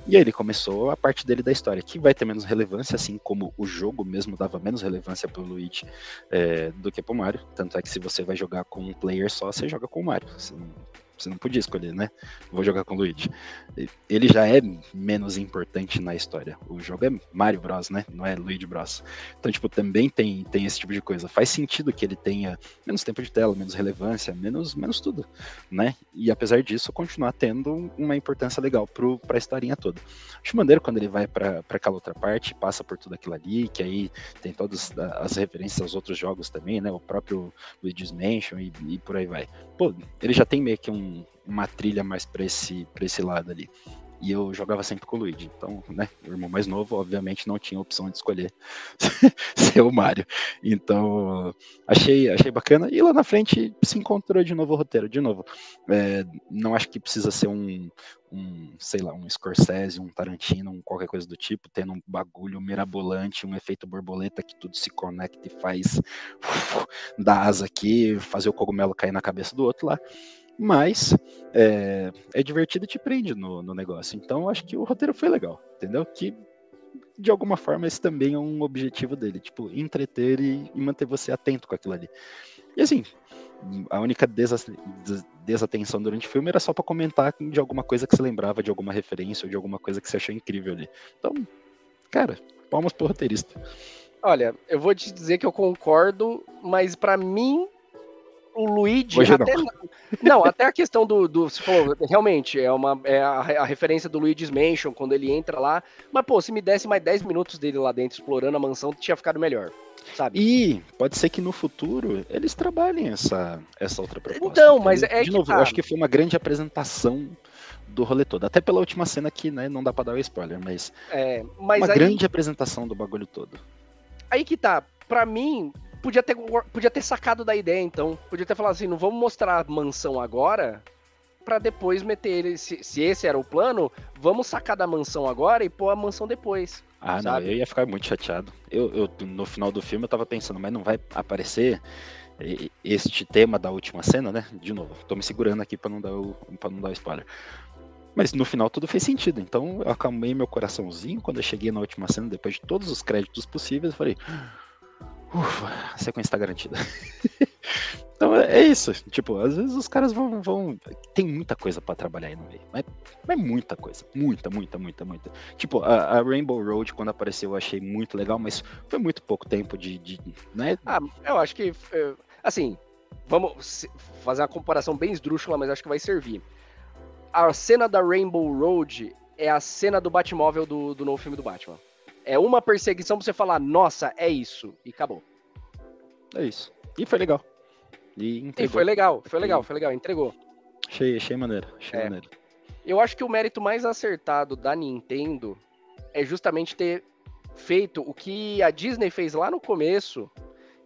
E aí ele começou a parte dele da história, que vai ter menos relevância, assim como o jogo mesmo dava menos relevância pro Luigi é, do que pro Mario. Tanto é que se você vai jogar com um player só, você joga com o Mario. Você não você não podia escolher, né? Vou jogar com o Luigi. Ele já é menos importante na história. O jogo é Mario Bros, né? Não é Luigi Bros. Então, tipo, também tem, tem esse tipo de coisa. Faz sentido que ele tenha menos tempo de tela, menos relevância, menos, menos tudo, né? E apesar disso, continuar tendo uma importância legal pro, pra historinha toda. Acho maneiro quando ele vai para aquela outra parte, passa por tudo aquilo ali, que aí tem todas as referências aos outros jogos também, né? O próprio Luigi's Mansion e, e por aí vai. Pô, ele já tem meio que um uma trilha mais para esse, pra esse lado ali. E eu jogava sempre com o Luigi. Então, né, o irmão mais novo, obviamente, não tinha opção de escolher ser o Mario. Então, achei, achei bacana. E lá na frente se encontrou de novo o roteiro. De novo, é, não acho que precisa ser um, um, sei lá, um Scorsese, um Tarantino, um qualquer coisa do tipo, tendo um bagulho mirabolante, um efeito borboleta que tudo se conecta e faz uf, dar asa aqui, fazer o cogumelo cair na cabeça do outro lá mas é, é divertido e te prende no, no negócio. Então, acho que o roteiro foi legal, entendeu? Que de alguma forma esse também é um objetivo dele, tipo, entreter e, e manter você atento com aquilo ali. E assim, a única desatenção durante o filme era só para comentar de alguma coisa que você lembrava, de alguma referência ou de alguma coisa que você achou incrível ali. Então, cara, palmas pro roteirista. Olha, eu vou te dizer que eu concordo, mas para mim o Luigi. Hoje até, não. não. até a questão do. do falou, realmente, é, uma, é a, a, referência do Luigi's Mansion, quando ele entra lá. Mas, pô, se me desse mais 10 minutos dele lá dentro explorando a mansão, tinha ficado melhor. Sabe? E pode ser que no futuro eles trabalhem essa, essa outra proposta. Então, mas é De novo, tá. eu acho que foi uma grande apresentação do rolê todo. Até pela última cena aqui, né? Não dá pra dar o spoiler, mas. É, mas uma aí... grande apresentação do bagulho todo. Aí que tá. Pra mim, podia ter, podia ter sacado da ideia, então. Podia ter falado assim, não vamos mostrar a mansão agora, para depois meter ele. Se, se, esse era o plano, vamos sacar da mansão agora e pôr a mansão depois. Ah, sabe? não, eu ia ficar muito chateado. Eu, eu, no final do filme eu tava pensando, mas não vai aparecer este tema da última cena, né? De novo, tô me segurando aqui para não dar o para não dar o spoiler. Mas no final tudo fez sentido. Então eu acalmei meu coraçãozinho quando eu cheguei na última cena, depois de todos os créditos possíveis, eu falei: Ufa, a sequência tá garantida. então é, é isso. Tipo, às vezes os caras vão. vão... Tem muita coisa para trabalhar aí no meio. Mas, mas muita coisa. Muita, muita, muita, muita. Tipo, a, a, Rainbow Road, quando apareceu, eu achei muito legal, mas foi muito pouco tempo de. de né? Ah, eu acho que. É, assim, vamos fazer uma comparação bem esdrúxula, mas acho que vai servir. A cena da Rainbow Road é a cena do Batmóvel do, do novo filme do Batman. É uma perseguição pra você falar, nossa, é isso. E acabou. É isso. E foi legal. E, e foi legal, foi legal, foi legal, entregou. Achei, achei maneiro, achei é. maneiro. Eu acho que o mérito mais acertado da Nintendo é justamente ter feito o que a Disney fez lá no começo,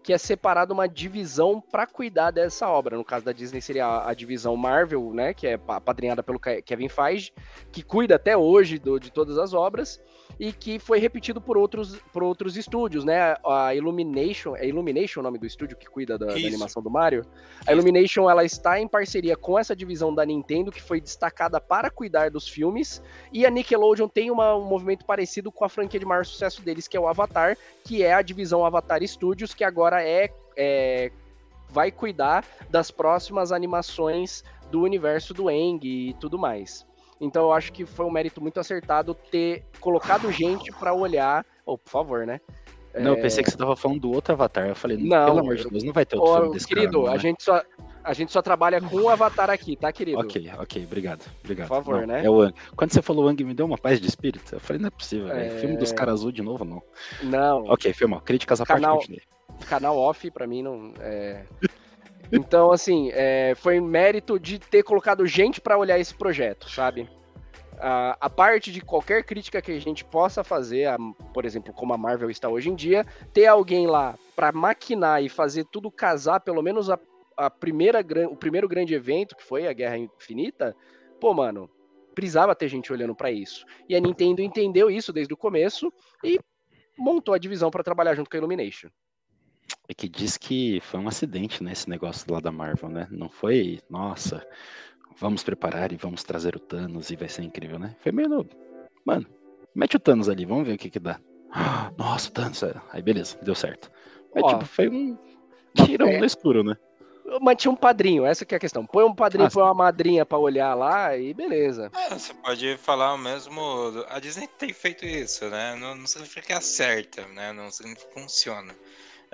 que é separado uma divisão para cuidar dessa obra. No caso da Disney seria a, a, divisão Marvel, né, que é apadrinhada pelo Kevin Feige, que cuida até hoje do, de todas as obras e que foi repetido por outros, por outros estúdios, né? A Illumination, é Illumination o nome do estúdio que cuida da, da animação do Mario? A Illumination, ela está em parceria com essa divisão da Nintendo, que foi destacada para cuidar dos filmes, e a Nickelodeon tem uma, um movimento parecido com a franquia de maior sucesso deles, que é o Avatar, que é a divisão Avatar Studios, que agora é, é vai cuidar das próximas animações do universo do Eng e tudo mais. Então eu acho que foi um mérito muito acertado ter colocado gente para olhar. Oh, por favor, né? Não, é... eu pensei que você tava falando do outro avatar. Eu falei, não, pelo amor de Deus, não vai ter outro oh, filme desse Querido, cara, não, a, né? gente só, a gente só trabalha com um avatar aqui, tá, querido? Ok, ok, obrigado. obrigado. Por favor, não, né? É o Ang. Quando você falou Ang, me deu uma paz de espírito. Eu falei, não é possível, é... Filme dos caras azul de novo, não. Não. Ok, filmou. Críticas à canal, parte, Canal off, pra mim, não. É... Então, assim, é, foi mérito de ter colocado gente para olhar esse projeto, sabe? a, a parte de qualquer crítica que a gente possa fazer, a, por exemplo, como a Marvel está hoje em dia, ter alguém lá para maquinar e fazer tudo casar, pelo menos a, a primeira, o primeiro grande evento, que foi a Guerra Infinita, pô, mano, precisava ter gente olhando para isso. E a Nintendo entendeu isso desde o começo e montou a divisão para trabalhar junto com a Illumination. É que diz que foi um acidente, né, esse negócio lá da Marvel, né? Não foi, nossa, vamos preparar e vamos trazer o Thanos e vai ser incrível, né? Foi meio no... Mano, mete o Thanos ali, vamos ver o que que dá. Nossa, o Thanos. É, aí beleza, deu certo. Mas Ó, tipo, foi um tirão é... no escuro, né? Mas tinha um padrinho, essa que é a questão. Põe um padrinho, ah, põe uma madrinha para olhar lá e beleza. É, você pode falar o mesmo. A Disney tem feito isso, né? Não, não significa que acerta, né? Não significa que funciona.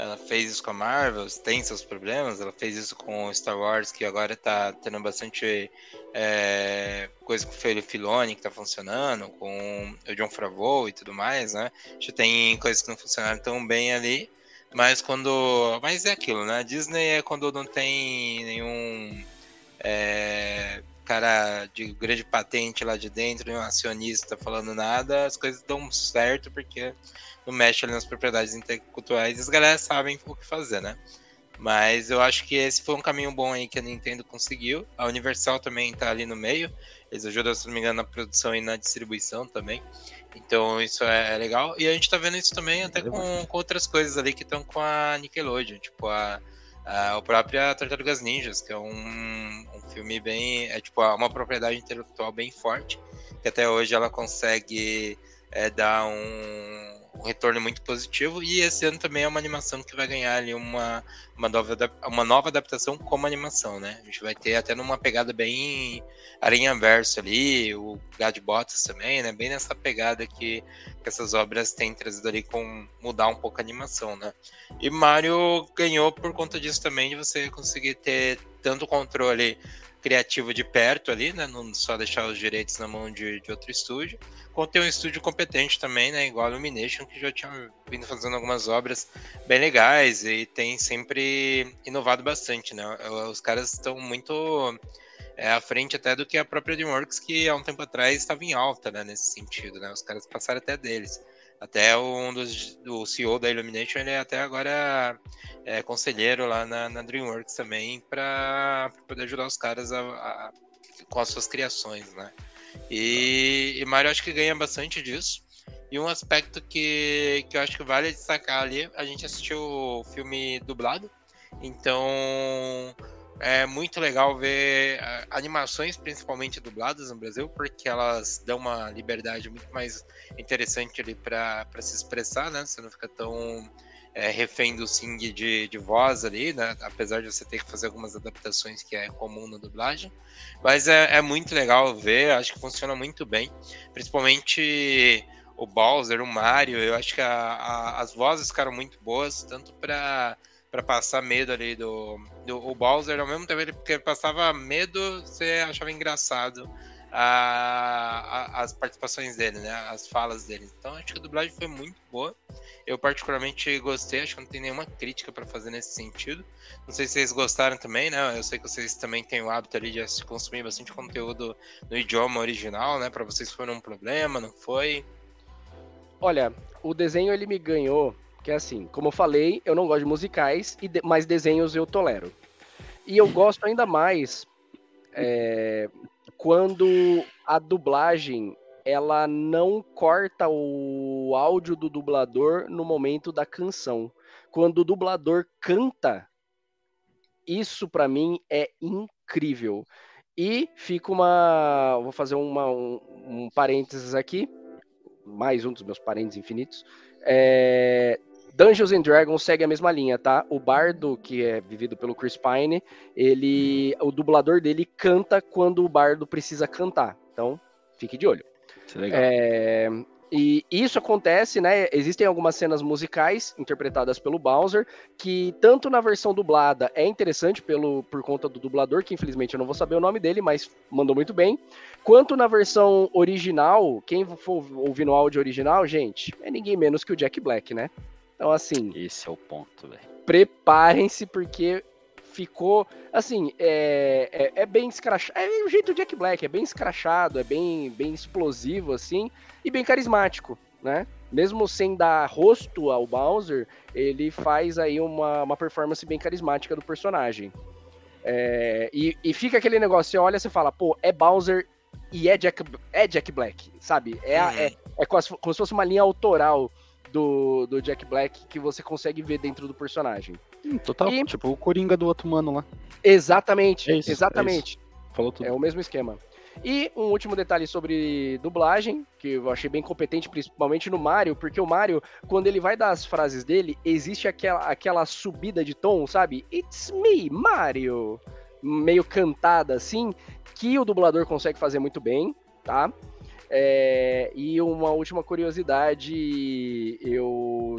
Ela fez isso com a Marvel, tem seus problemas. Ela fez isso com Star Wars, que agora tá tendo bastante é, coisa com o Filoni que tá funcionando, com o John Favreau e tudo mais, né? Gente tem coisas que não funcionaram tão bem ali. Mas quando. Mas é aquilo, né? A Disney é quando não tem nenhum. É, cara de grande patente lá de dentro, nenhum acionista falando nada, as coisas dão certo porque não mexe ali nas propriedades intelectuais e as galera sabem o que fazer, né? Mas eu acho que esse foi um caminho bom aí que a Nintendo conseguiu. A Universal também tá ali no meio. Eles ajudam, se não me engano, na produção e na distribuição também. Então isso é, legal. E a gente tá vendo isso também até com, com outras coisas ali que estão com a Nickelodeon. Tipo a, a, a própria Tartarugas Ninjas, que é um, um filme bem. É tipo uma propriedade intelectual bem forte. Que até hoje ela consegue é, dá um, um, retorno muito positivo. E esse ano também é uma animação que vai ganhar ali uma, uma, nova, uma nova adaptação como animação, né? A gente vai ter até numa pegada bem aranha verso ali, o Gad também, né? Bem nessa pegada que, que essas obras têm trazido ali com mudar um pouco a animação, né? E Mario ganhou por conta disso também, de você conseguir ter tanto controle criativo de perto ali, né? Não só deixar os direitos na mão de, de outro estúdio, como ter um estúdio competente também, né? Igual a Illumination, que já tinha vindo fazendo algumas obras bem legais e tem sempre inovado bastante, né? Os caras estão muito é, à frente até do que a própria DreamWorks, que há um tempo atrás estava em alta, né? Nesse sentido, né? Os caras passaram até deles. Até um dos do CEO da Illumination, ele é até agora é, conselheiro lá na, na DreamWorks também, para poder ajudar os caras a, a, com as suas criações, né? E, e Mario acho que ganha bastante disso. E um aspecto que, que eu acho que vale destacar ali, a gente assistiu o filme dublado, então é muito legal ver é, animações, principalmente dubladas no Brasil, porque elas dão uma liberdade muito mais interessante ali para se expressar, né? Você não fica tão é, refém do sing de, de voz ali, né? Apesar de você ter que fazer algumas adaptações que é comum na dublagem. Mas é, é muito legal ver, acho que funciona muito bem. Principalmente o Bowser, o Mario, eu acho que a, a, as vozes ficaram muito boas, tanto para para passar medo ali do, do o Bowser, ao mesmo tempo ele, porque passava medo, você achava engraçado a, a, as participações dele, né? As falas dele. Então acho que a dublagem foi muito boa. Eu particularmente gostei, acho que não tem nenhuma crítica para fazer nesse sentido. Não sei se vocês gostaram também, né? Eu sei que vocês também têm o hábito ali de consumir bastante conteúdo no idioma original, né? Para vocês foi um problema, não foi? Olha, o desenho ele me ganhou que é assim, como eu falei, eu não gosto de musicais, e de, mas desenhos eu tolero. E eu gosto ainda mais é, quando a dublagem ela não corta o áudio do dublador no momento da canção. Quando o dublador canta, isso para mim é incrível. E fica uma. Vou fazer uma, um, um parênteses aqui, mais um dos meus parênteses infinitos. É, Dungeons and Dragons segue a mesma linha, tá? O bardo, que é vivido pelo Chris Pine, ele, o dublador dele canta quando o bardo precisa cantar. Então, fique de olho. Isso é legal. É, e isso acontece, né? Existem algumas cenas musicais interpretadas pelo Bowser, que tanto na versão dublada é interessante pelo, por conta do dublador, que infelizmente eu não vou saber o nome dele, mas mandou muito bem. Quanto na versão original, quem for ouvir no áudio original, gente, é ninguém menos que o Jack Black, né? Então, assim. Esse é o ponto, velho. Preparem-se, porque ficou. Assim, é, é, é, bem escrachado. É o jeito Jack Black, é bem escrachado, é bem, bem explosivo, assim, e bem carismático, né? Mesmo sem dar rosto ao Bowser, ele faz aí uma, uma performance bem carismática do personagem. É, e, e, fica aquele negócio, você olha e fala, pô, é Bowser e é Jack, é Jack Black, sabe? É, uhum. é, é como, se, como se fosse uma linha autoral do, do Jack Black que você consegue ver dentro do personagem. Hum, total, e... tipo o Coringa do outro mano lá. Exatamente, é isso, exatamente. É, Falou tudo. é o mesmo esquema. E um último detalhe sobre dublagem, que eu achei bem competente, principalmente no Mario, porque o Mario, quando ele vai dar as frases dele, existe aquela, aquela subida de tom, sabe? It's me, Mario! Meio cantada assim, que o dublador consegue fazer muito bem, tá? É, e uma última curiosidade, eu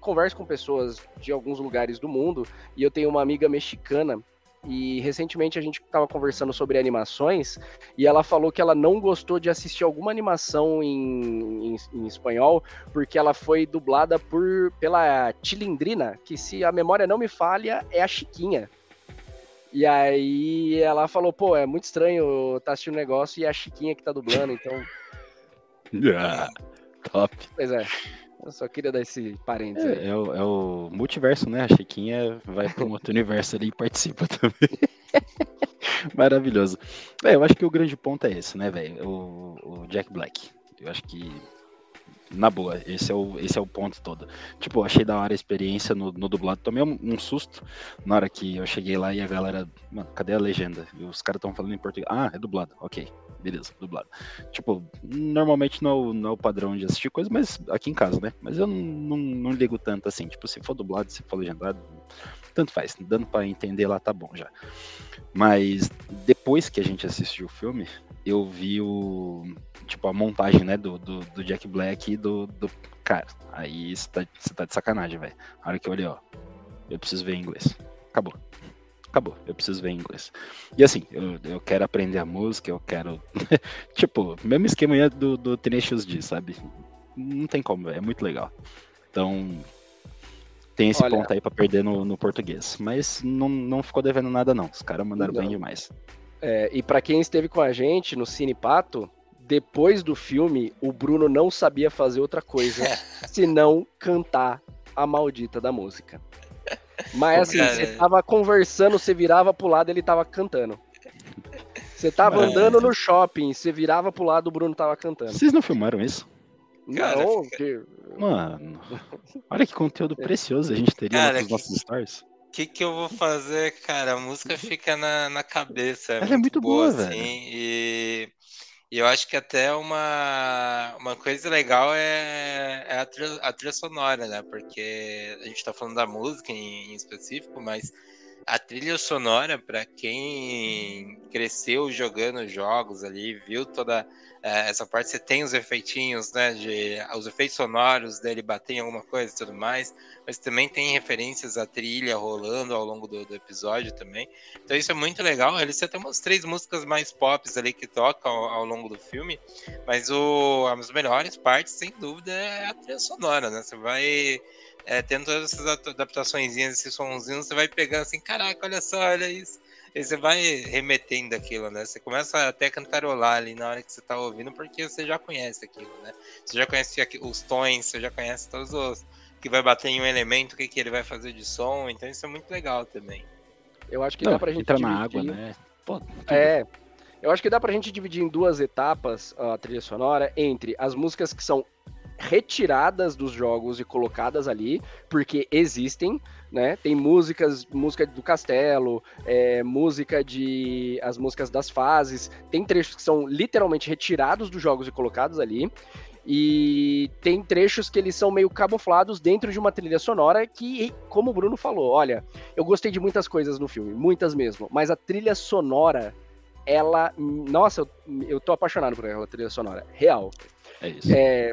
converso com pessoas de alguns lugares do mundo e eu tenho uma amiga mexicana e recentemente a gente estava conversando sobre animações e ela falou que ela não gostou de assistir alguma animação em, em, em espanhol porque ela foi dublada por pela Tilindrina, que se a memória não me falha é a Chiquinha. E aí ela falou, pô, é muito estranho tá assistindo um negócio e a Chiquinha que tá dublando, então Yeah, top. Pois é. Eu só queria dar esse parênteses. É, é, o, é, o, multiverso, né? A Chiquinha vai para um outro universo ali e participa também. Maravilhoso. É, eu acho que o grande ponto é esse, né, velho? O, o, Jack Black. Eu acho que, na boa, esse é o, esse é o ponto todo. Tipo, achei da hora a experiência no, no dublado. Tomei um, um, susto na hora que eu cheguei lá e a galera, mano, cadê a legenda? E os caras estão falando em português. Ah, é dublado, ok beleza, dublado. Tipo, normalmente não é, não é o padrão de assistir coisa, mas aqui em casa, né? Mas eu não, não, não ligo tanto assim. Tipo, se for dublado, se for legendado, tanto faz. Dando para entender lá, tá bom já. Mas depois que a gente assistiu o filme, eu vi o. Tipo, a montagem, né, do, do, do Jack Black e do, do. Cara, aí você tá, tá de sacanagem, velho. A hora que eu olhei, ó. Eu preciso ver em inglês. Acabou acabou, eu preciso ver em inglês. E assim, eu, eu quero aprender a música, eu quero. tipo, mesmo esquema do, do Tenacious D, sabe? Não tem como, é muito legal. Então, tem esse Olha, ponto aí pra perder no, no português. Mas não, não ficou devendo nada, não. Os caras mandaram não. bem demais. É, e para quem esteve com a gente no Cine Pato, depois do filme, o Bruno não sabia fazer outra coisa senão cantar a maldita da música. Mas assim, cara... você tava conversando, você virava pro lado, ele tava cantando. Você tava Mano. andando no shopping, você virava pro lado, o Bruno tava cantando. Vocês não filmaram isso? Cara, não, fica... Mano, olha que conteúdo precioso a gente teria cara, nos nossos stories. O que, que eu vou fazer, cara? A música fica na, na cabeça. É Ela muito é muito boa, boa assim. E e eu acho que até uma, uma coisa legal é, é a, trilha, a, trilha, sonora, né? Porque a gente está falando da música em, em específico, mas a trilha sonora, para quem cresceu jogando jogos ali, viu toda é, essa parte, você tem os efeitinhos, né? De, os efeitos sonoros dele bater em alguma coisa e tudo mais, mas também tem referências à trilha rolando ao longo do, do episódio também. Então isso é muito legal. Eles têm umas três músicas mais pops ali que tocam ao, ao longo do filme, mas o, as melhores partes, sem dúvida, é a trilha sonora, né? Você vai é, tendo todas essas adaptações, esses sonzinhos, você vai pegando assim, caraca, olha só, olha isso. E você vai remetendo aquilo, né? Você começa até a cantarolar ali na hora que você tá ouvindo, porque você já conhece aquilo, né? Você já conhece os tons, você já conhece todos os. que vai bater em um elemento, o que, que ele vai fazer de som, então isso é muito legal também. Eu acho que Não, dá pra gente. Entra dividir... na água, né? Pô, é. Eu acho que dá pra gente dividir em duas etapas a trilha sonora entre as músicas que são retiradas dos jogos e colocadas ali, porque existem, né? Tem músicas, música do castelo, é, música de. as músicas das fases, tem trechos que são literalmente retirados dos jogos e colocados ali. E tem trechos que eles são meio camuflados dentro de uma trilha sonora que, como o Bruno falou, olha, eu gostei de muitas coisas no filme, muitas mesmo, mas a trilha sonora, ela. Nossa, eu, eu tô apaixonado por ela, a trilha sonora. Real. É isso. É,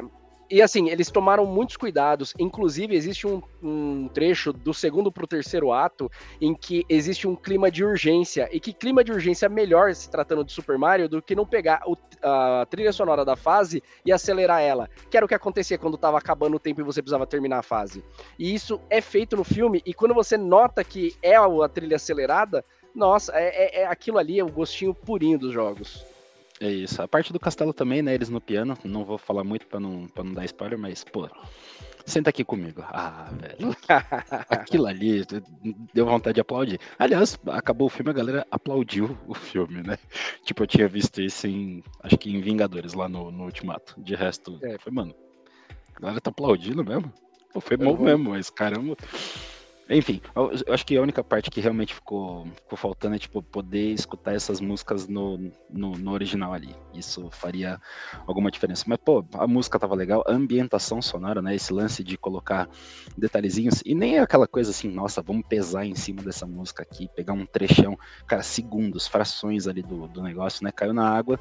e assim, eles tomaram muitos cuidados. Inclusive, existe um, um trecho do segundo para o terceiro ato em que existe um clima de urgência. E que clima de urgência é melhor se tratando de Super Mario do que não pegar o, a trilha sonora da fase e acelerar ela. Que era o que acontecia quando estava acabando o tempo e você precisava terminar a fase. E isso é feito no filme, e quando você nota que é a trilha acelerada, nossa, é, é, é aquilo ali, é o gostinho purinho dos jogos. É isso. A parte do castelo também, né? Eles no piano. Não vou falar muito pra não, pra não dar spoiler, mas, pô, senta aqui comigo. Ah, velho. Aquilo ali deu vontade de aplaudir. Aliás, acabou o filme, a galera aplaudiu o filme, né? Tipo, eu tinha visto isso em. Acho que em Vingadores, lá no, no Ultimato. De resto, é. foi, mano. A galera tá aplaudindo mesmo. Pô, foi bom mesmo, mas caramba. Enfim, eu, acho que a única parte que realmente ficou, ficou faltando é tipo, poder escutar essas músicas no, no, no, original ali. Isso faria alguma diferença. Mas, pô, a música tava legal, a ambientação sonora, né? Esse lance de colocar detalhezinhos. E nem é aquela coisa assim, nossa, vamos pesar em cima dessa música aqui, pegar um trechão, cara, segundos, frações ali do, do negócio, né? Caiu na água,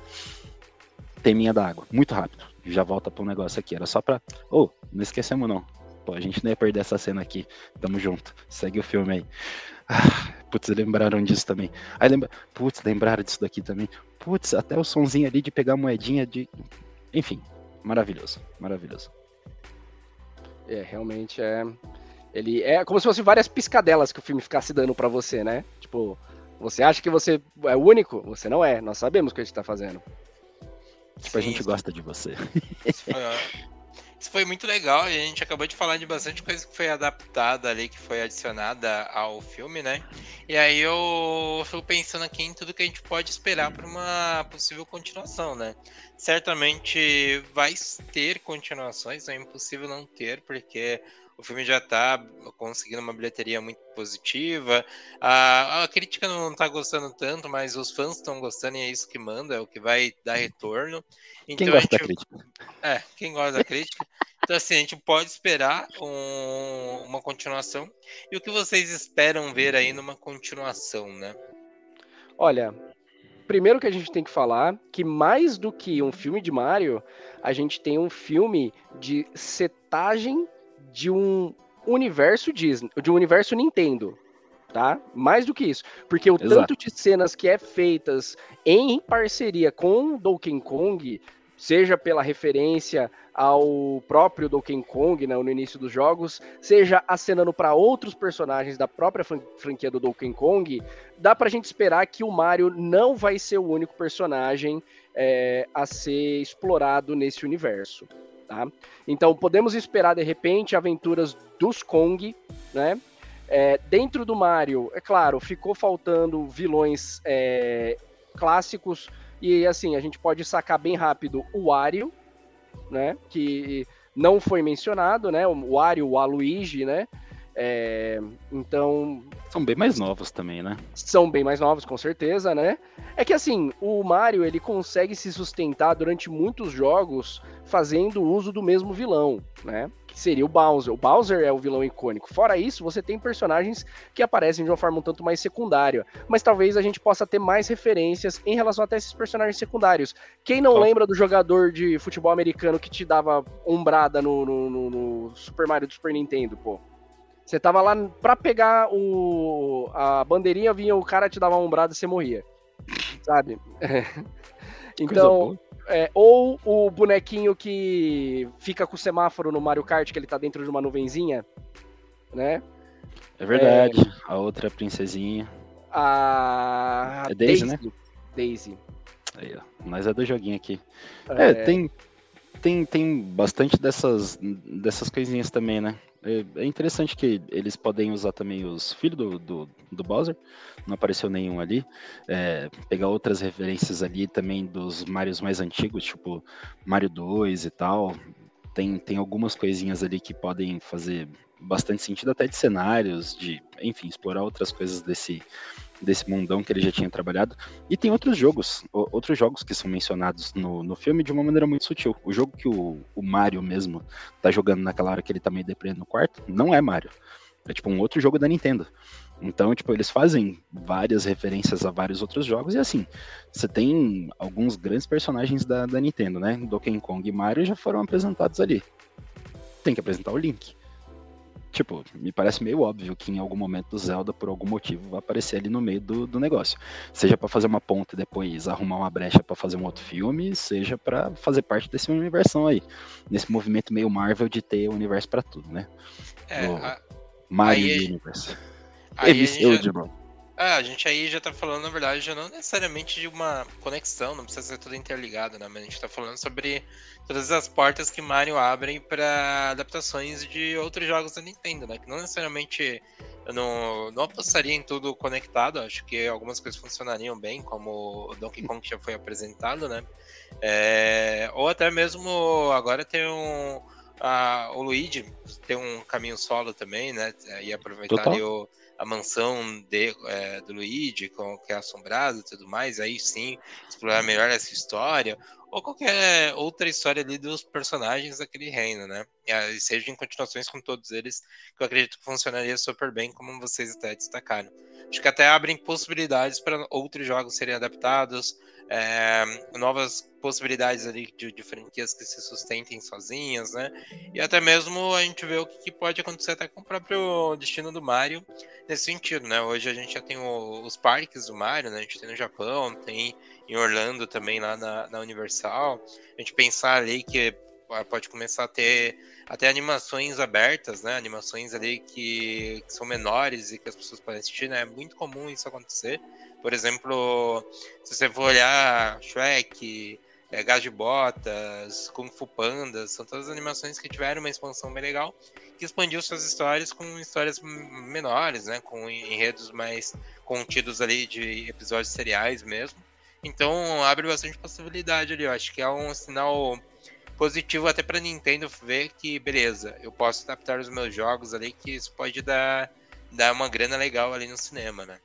teminha da água, muito rápido. Já volta pro negócio aqui. Era só pra. Ô, oh, não esquecemos não Pô, a gente não ia perder essa cena aqui. Tamo junto. Segue o filme aí. Ah, putz, lembraram disso também. Aí lembra. Putz, lembraram disso daqui também. Putz, até o sonzinho ali de pegar a moedinha de. Enfim, maravilhoso. Maravilhoso. É, realmente é. Ele é como se fosse várias piscadelas que o filme ficasse dando para você, né? Tipo, você acha que você é o único? Você não é. Nós sabemos o que a gente tá fazendo. Tipo, Sim, a gente gosta de você. Isso foi muito legal e a gente acabou de falar de bastante coisa que foi adaptada ali, que foi adicionada ao filme, né? E aí eu fico pensando aqui em tudo que a gente pode esperar para uma possível continuação, né? Certamente vai ter continuações, é impossível não ter, porque o filme já está conseguindo uma bilheteria muito positiva. A, a crítica não está gostando tanto, mas os fãs estão gostando e é isso que manda, é o que vai dar retorno. Então, quem gosta gente, da crítica? É, quem gosta da crítica. Então, assim, a gente pode esperar um, uma continuação. E o que vocês esperam ver aí numa continuação, né? Olha, primeiro que a gente tem que falar que mais do que um filme de Mario, a gente tem um filme de setagem de um universo Disney, de um universo Nintendo, tá? Mais do que isso, porque o Exato. tanto de cenas que é feitas em parceria com Donkey Kong, seja pela referência ao próprio Donkey Kong né, no início dos jogos, seja acenando para outros personagens da própria franquia do Donkey Kong, dá pra gente esperar que o Mario não vai ser o único personagem é, a ser explorado nesse universo. Tá? Então podemos esperar de repente aventuras dos Kong, né? É, dentro do Mario, é claro, ficou faltando vilões é, clássicos e assim a gente pode sacar bem rápido o Wario, né? Que não foi mencionado, né? O Wario, o Aluigi, né? É, então. São bem mais novos também, né? São bem mais novos, com certeza, né? É que assim, o Mario ele consegue se sustentar durante muitos jogos fazendo uso do mesmo vilão, né? Que seria o Bowser. O Bowser é o vilão icônico. Fora isso, você tem personagens que aparecem de uma forma um tanto mais secundária. Mas talvez a gente possa ter mais referências em relação até esses personagens secundários. Quem não lembra do jogador de futebol americano que te dava umbrada no, no, no, no Super Mario do Super Nintendo, pô? Você tava lá pra pegar o, a bandeirinha, vinha o cara te dava uma ombrada e você morria. Sabe? então. É, ou o bonequinho que fica com o semáforo no Mario Kart, que ele tá dentro de uma nuvenzinha, né? É verdade. É, a outra princesinha. A. É Daisy, Daisy né? Daisy. Aí, ó. Mas é do joguinho aqui. É, é, tem, tem, tem bastante dessas, dessas coisinhas também, né? É, é interessante que eles podem usar também os filhos do, do, do Bowser, não apareceu nenhum ali. É, pegar outras referências ali também dos Marios mais antigos, tipo Mario 2 e tal. Tem, tem algumas coisinhas ali que podem fazer bastante sentido, até de cenários, de, enfim, explorar outras coisas desse, desse mundão que ele já tinha trabalhado. E tem outros jogos, outros jogos que são mencionados no, no filme de uma maneira muito sutil. O jogo que o, o Mario mesmo tá jogando naquela hora que ele tá meio deprimido no quarto, não é Mario. É tipo um outro jogo da Nintendo. Então, tipo, eles fazem várias referências a vários outros jogos, e assim, você tem alguns grandes personagens da, da Nintendo, né? Donkey Kong e Mario já foram apresentados ali. Tem que apresentar o Link. Tipo, me parece meio óbvio que em algum momento o Zelda, por algum motivo, vai aparecer ali no meio do, do negócio. Seja para fazer uma ponta e depois arrumar uma brecha para fazer um outro filme, seja para fazer parte desse universo aí. Nesse movimento meio Marvel de ter universo para tudo, né? É, a... Mario aí, Universe. Aí já... É, a gente aí já tá falando, na verdade, já não necessariamente de uma conexão, não precisa ser tudo interligado, né? Mas a gente tá falando sobre todas as portas que Mario abre para adaptações de outros jogos da Nintendo, né? Que não necessariamente eu não, não apostaria em tudo conectado, acho que algumas coisas funcionariam bem, como o Donkey Kong já foi apresentado, né? É, ou até mesmo agora tem um. A, o Luigi tem um caminho solo também, né? E aproveitar o a mansão de, é, do Luigi, com, que é assombrado e tudo mais, aí sim, explorar melhor essa história, ou qualquer outra história ali dos personagens daquele reino, né? E seja em continuações com todos eles, que eu acredito que funcionaria super bem, como vocês até destacaram. Acho que até abrem possibilidades para outros jogos serem adaptados, é, novas possibilidades ali de, de, franquias que se sustentem sozinhas, né? E até mesmo a gente vê o que, pode acontecer até com o próprio destino do Mario nesse sentido, né? Hoje a gente já tem o, os parques do Mario, né? A gente tem no Japão, tem em Orlando também lá na, na Universal. A gente pensar ali que pode começar a ter até animações abertas, né? Animações ali que, que, são menores e que as pessoas podem assistir, né? É muito comum isso acontecer. Por exemplo, se você for olhar Shrek, é, Gás de Botas, Kung Fu Pandas, são todas animações que tiveram uma expansão bem legal, que expandiu suas histórias com histórias menores, né? Com enredos mais contidos ali de episódios seriais mesmo. Então abre bastante possibilidade ali. Eu acho que é um sinal positivo até para Nintendo ver que, beleza, eu posso adaptar os meus jogos ali, que isso pode dar, dar uma grana legal ali no cinema, né?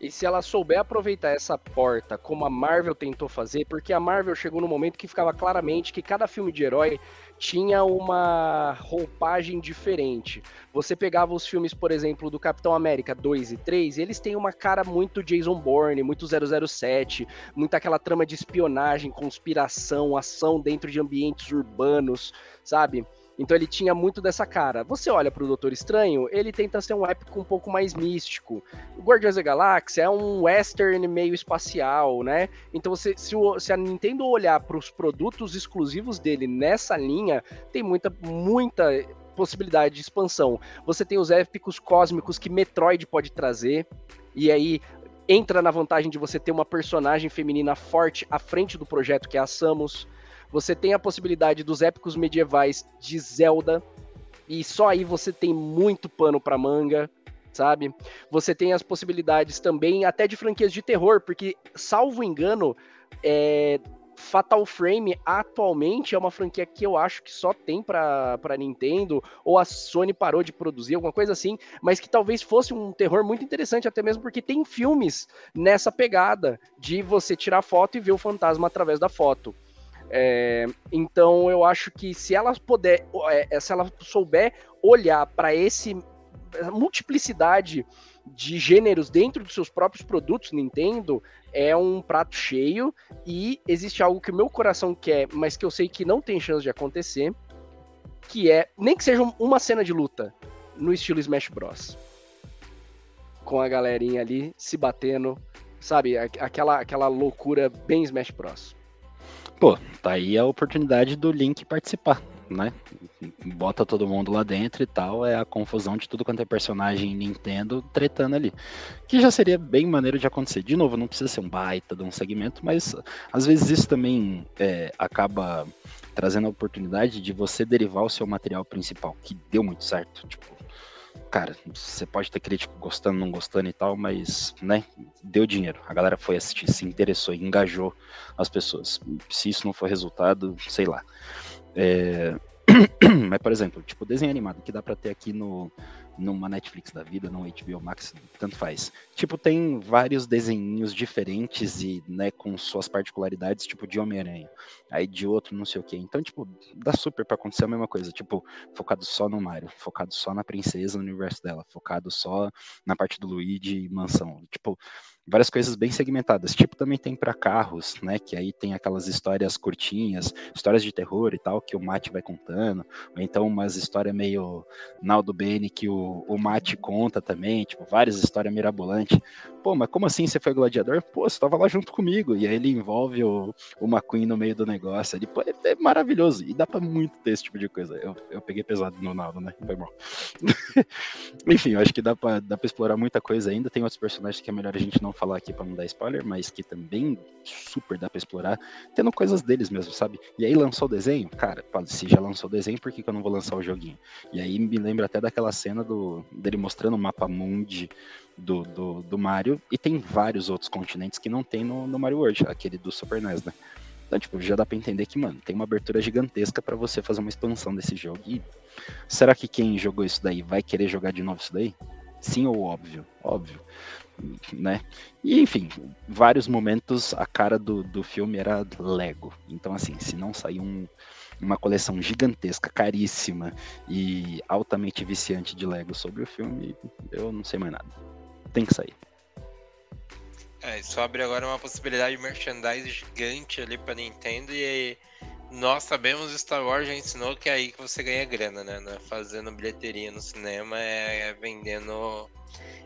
E se ela souber aproveitar essa porta, como a Marvel tentou fazer, porque a Marvel chegou no momento que ficava claramente que cada filme de herói tinha uma roupagem diferente. Você pegava os filmes, por exemplo, do Capitão América 2 e 3, eles têm uma cara muito Jason Bourne, muito 007, muito aquela trama de espionagem, conspiração, ação dentro de ambientes urbanos, sabe? Então ele tinha muito dessa cara. Você olha para o Doutor Estranho, ele tenta ser um épico um pouco mais místico. O Guardiões da Galáxia é um western meio espacial, né? Então você, se, o, se a Nintendo olhar para os produtos exclusivos dele nessa linha, tem muita, muita possibilidade de expansão. Você tem os épicos cósmicos que Metroid pode trazer, e aí entra na vantagem de você ter uma personagem feminina forte à frente do projeto, que é a Samus. Você tem a possibilidade dos épicos medievais de Zelda, e só aí você tem muito pano para manga, sabe? Você tem as possibilidades também até de franquias de terror, porque, salvo engano, é, Fatal Frame atualmente é uma franquia que eu acho que só tem para Nintendo, ou a Sony parou de produzir, alguma coisa assim, mas que talvez fosse um terror muito interessante, até mesmo porque tem filmes nessa pegada de você tirar foto e ver o fantasma através da foto. É, então eu acho que se ela puder, é, se ela souber olhar para esse multiplicidade de gêneros dentro dos seus próprios produtos Nintendo, é um prato cheio e existe algo que o meu coração quer, mas que eu sei que não tem chance de acontecer, que é nem que seja uma cena de luta no estilo Smash Bros. Com a galerinha ali se batendo, sabe, aquela aquela loucura bem Smash Bros. Pô, tá aí a oportunidade do Link participar, né? Bota todo mundo lá dentro e tal, é a confusão de tudo quanto é personagem Nintendo tretando ali. Que já seria bem maneiro de acontecer. De novo, não precisa ser um baita de um segmento, mas às vezes isso também é, acaba trazendo a oportunidade de você derivar o seu material principal, que deu muito certo. Tipo, cara, você pode ter crítico gostando, não gostando e tal, mas, né, deu dinheiro. A galera foi assistir, se interessou, engajou as pessoas. Se isso não for resultado, sei lá. É... mas, por exemplo, tipo, desenho animado que dá para ter aqui no, numa Netflix da vida, num HBO Max, tanto faz. Tipo, tem vários desenhinhos diferentes e, né, com suas particularidades, tipo de Homem-Aranha. Aí de outro, não sei o quê. Então, tipo, dá super pra acontecer a mesma coisa. Tipo, focado só no Mario, focado só na princesa, no universo dela, focado só na parte do Luigi e mansão. Tipo, várias coisas bem segmentadas. Tipo, também tem para carros, né? Que aí tem aquelas histórias curtinhas, histórias de terror e tal, que o Mate vai contando. Ou então umas histórias meio Naldo Bene que o, o Mate conta também, tipo, várias histórias mirabolantes. Pô, mas como assim você foi gladiador? Pô, você tava lá junto comigo. E aí ele envolve o, o McQueen no meio do negócio. Ele, pô, é, é maravilhoso. E dá pra muito ter esse tipo de coisa. Eu, eu peguei pesado no Naldo, né? Foi bom. Enfim, eu acho que dá pra, dá pra explorar muita coisa ainda. Tem outros personagens que é melhor a gente não falar aqui para não dar spoiler, mas que também super dá para explorar, tendo coisas deles mesmo, sabe? E aí lançou o desenho, cara, se já lançou o desenho, por que, que eu não vou lançar o joguinho? E aí me lembra até daquela cena do, dele mostrando o mapa mundi do, do, do Mario, e tem vários outros continentes que não tem no, no Mario World, aquele do Super NES, né? Então, tipo, já dá pra entender que, mano, tem uma abertura gigantesca para você fazer uma expansão desse jogo. E será que quem jogou isso daí vai querer jogar de novo isso daí? Sim ou óbvio? Óbvio né? E enfim, vários momentos a cara do, do filme era Lego. Então, assim, se não sair um, uma coleção gigantesca, caríssima e altamente viciante de Lego sobre o filme, eu não sei mais nada. Tem que sair. É, isso abre agora uma possibilidade de merchandise gigante ali pra Nintendo e nós sabemos Star Wars já ensinou que é aí que você ganha grana, né? É fazendo bilheteria no cinema, é, é vendendo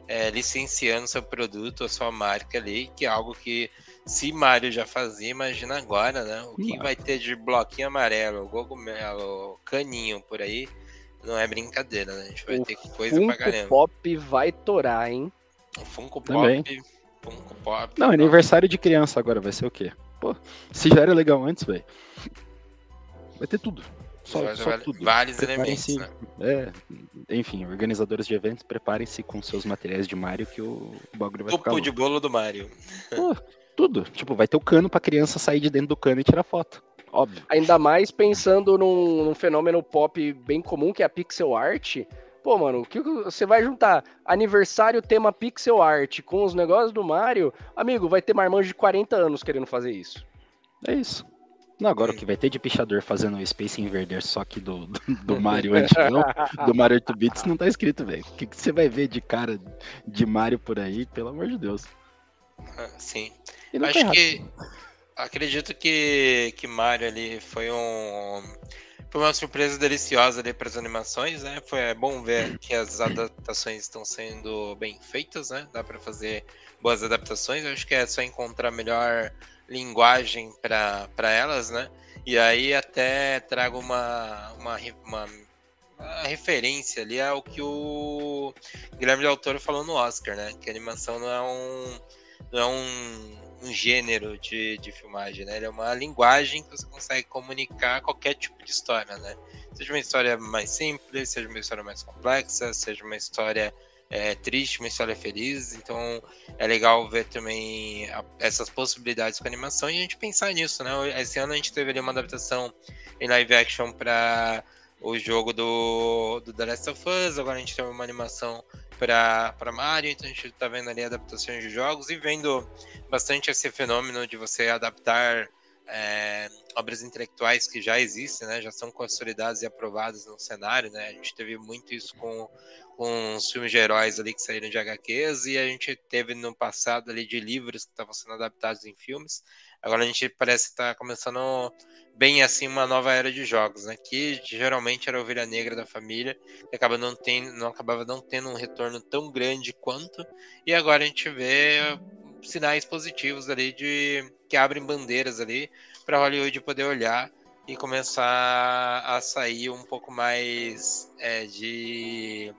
é, licenciando seu produto, a sua marca ali, que é algo que se Mario já fazia, imagina agora, né? O que vai ter de bloquinho amarelo, cogumelo, caninho por aí, não é brincadeira, né? A gente vai o ter coisa Funko pra caramba. Pop vai torar, hein? O Funko Pop. Funko Pop. Não, aniversário de criança agora vai ser o quê? Pô, se já era legal antes, velho. Vai ter tudo. Só, só tudo. Vários elementos, né? É, enfim, organizadores de eventos, preparem-se com seus materiais de Mario que o bagulho vai Topo ficar de bolo do Mario. Pô, tudo. Tipo, vai ter o cano pra criança sair de dentro do cano e tirar foto. Óbvio. Ainda mais pensando num, num, fenômeno pop bem comum, que é a pixel art. Pô, mano, o que você vai juntar aniversário tema pixel art com os negócios do Mario? Amigo, vai ter marmanjo de 40 anos querendo fazer isso. É isso. Não, agora o que vai ter de pichador fazendo o Space Invader só que do, do, do Mario antigão, do Mario 8 bits, não tá escrito, velho. O que, que você vai ver de cara de Mario por aí, pelo amor de Deus. Ah, sim. Acho que. Acredito que, que Mario ali foi um. Foi uma surpresa deliciosa ali para as animações, né? Foi é bom ver que as adaptações estão sendo bem feitas, né? Dá para fazer boas adaptações. Acho que é só encontrar melhor linguagem para elas, né? E aí até trago uma, uma, uma, uma, referência ali ao que o Guilherme Del Toro falou no Oscar, né? Que animação não é um, não é um um gênero de, de filmagem, né? Ele é uma linguagem que você consegue comunicar qualquer tipo de história, né? Seja uma história mais simples, seja uma história mais complexa, seja uma história é, triste, uma história feliz. Então é legal ver também a, essas possibilidades com animação e a gente pensar nisso, né? Esse ano a gente teve ali uma adaptação em live action para o jogo do, do The Last of Us, agora a gente tem uma animação para Mario, então a gente está vendo ali adaptações de jogos e vendo bastante esse fenômeno de você adaptar é, obras intelectuais que já existem, né, já são consolidadas e aprovadas no cenário, né, a gente teve muito isso com, com os filmes de heróis ali que saíram de HQs e a gente teve no passado ali de livros que estavam sendo adaptados em filmes, agora a gente parece estar tá começando bem assim uma nova era de jogos, né? Que geralmente era a ovelha negra da família, que acaba não tendo, não acabava não tendo um retorno tão grande quanto, e agora a gente vê sinais positivos ali de que abrem bandeiras ali para Hollywood poder olhar e começar a sair um pouco mais é, de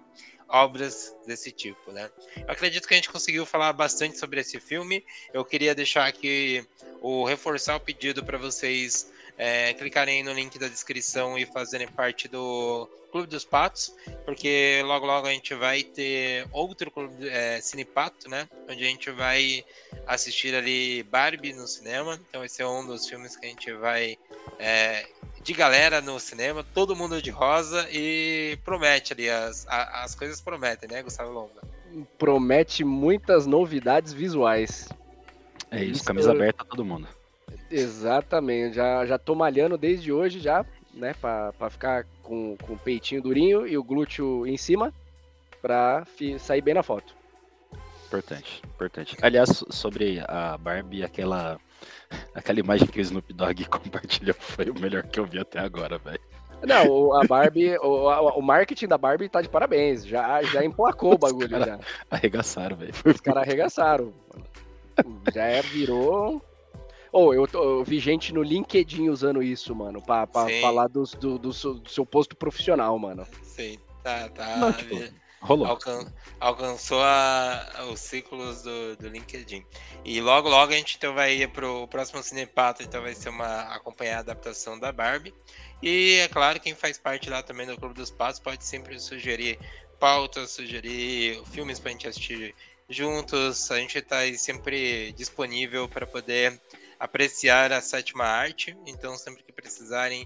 obras desse tipo, né? Eu acredito que a gente conseguiu falar bastante sobre esse filme. Eu queria deixar aqui o reforçar o pedido para vocês é, clicarem no link da descrição e fazerem parte do Clube dos Patos, porque logo logo a gente vai ter outro clube, é, Cinepato, né? Onde a gente vai assistir ali Barbie no cinema. Então esse é um dos filmes que a gente vai é, de galera no cinema, todo mundo de rosa e promete ali, as, as coisas prometem, né, Gustavo Longa? Promete muitas novidades visuais. É isso, camisa aberta todo mundo. Exatamente, já, já tô malhando desde hoje já, né, pra, pra ficar com, com o peitinho durinho e o glúteo em cima, pra fi, sair bem na foto. Importante, importante. Aliás, sobre a Barbie, aquela, aquela imagem que o Snoop Dogg compartilhou foi o melhor que eu vi até agora, velho. Não, a Barbie, o, o, marketing da Barbie tá de parabéns. Já, já emplacou o bagulho. já. Arregaçaram, velho. Os caras arregaçaram. Já é, virou ou oh, eu, eu, vi gente no LinkedIn usando isso, mano, pra, pra falar do, do, do, seu, do, seu, posto profissional, mano. Sim, tá, tá. Não, tipo, rolou. Alcan, alcançou a, os ciclos do, do LinkedIn. E logo, logo a gente então vai ir pro próximo Cinepato, então vai ser uma acompanhar a adaptação da Barbie. E é claro, quem faz parte lá também do Clube dos Passos pode sempre sugerir pautas, sugerir filmes pra gente assistir juntos. A gente está sempre disponível para poder apreciar a sétima arte. Então, sempre que precisarem,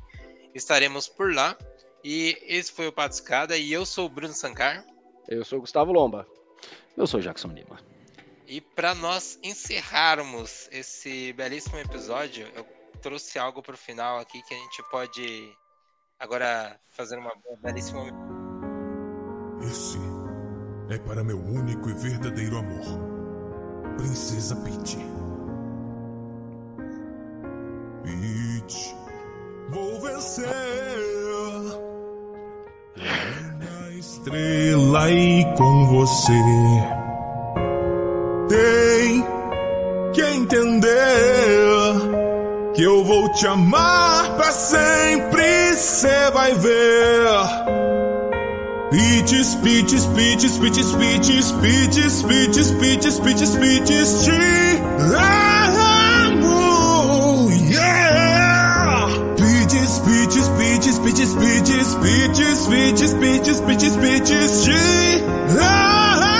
estaremos por lá. E esse foi o Patuscada e eu sou o Bruno Sancar. Eu sou o Gustavo Lomba. Eu sou o Jackson Lima. E para nós encerrarmos esse belíssimo episódio, eu trouxe algo para o final aqui que a gente pode agora fazer uma belíssima. Esse é para meu único e verdadeiro amor, Princesa Peach. Peach, vou vencer. Na estrela e com você. Tem que entender que eu vou te amar pra sempre. Cê vai ver. Peaches, peaches, peaches, peaches, peaches, peaches, peaches, peaches, peaches, peaches, te Pites, pites, pites, pites, pites, te amo.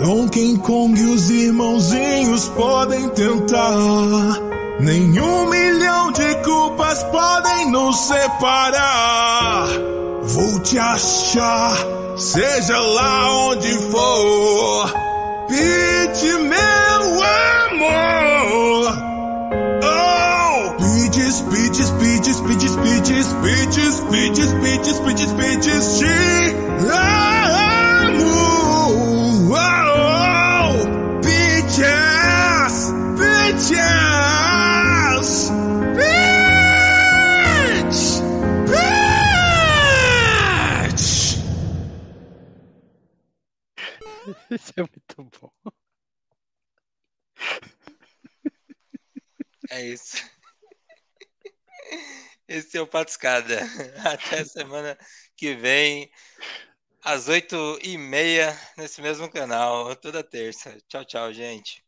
Donkey Kong e os irmãozinhos podem tentar. Nenhum milhão de culpas podem nos separar. Vou te achar, seja lá onde for. Pite, meu amor. Pedes, pedes, pedes, pedes, pedes, pedes, te amo. Oh, pedes, pedes. Bitch! Bitch! Isso é muito bom. É isso. Esse é o Patuscada. Até semana que vem, às oito e meia, nesse mesmo canal, toda terça. Tchau, tchau, gente.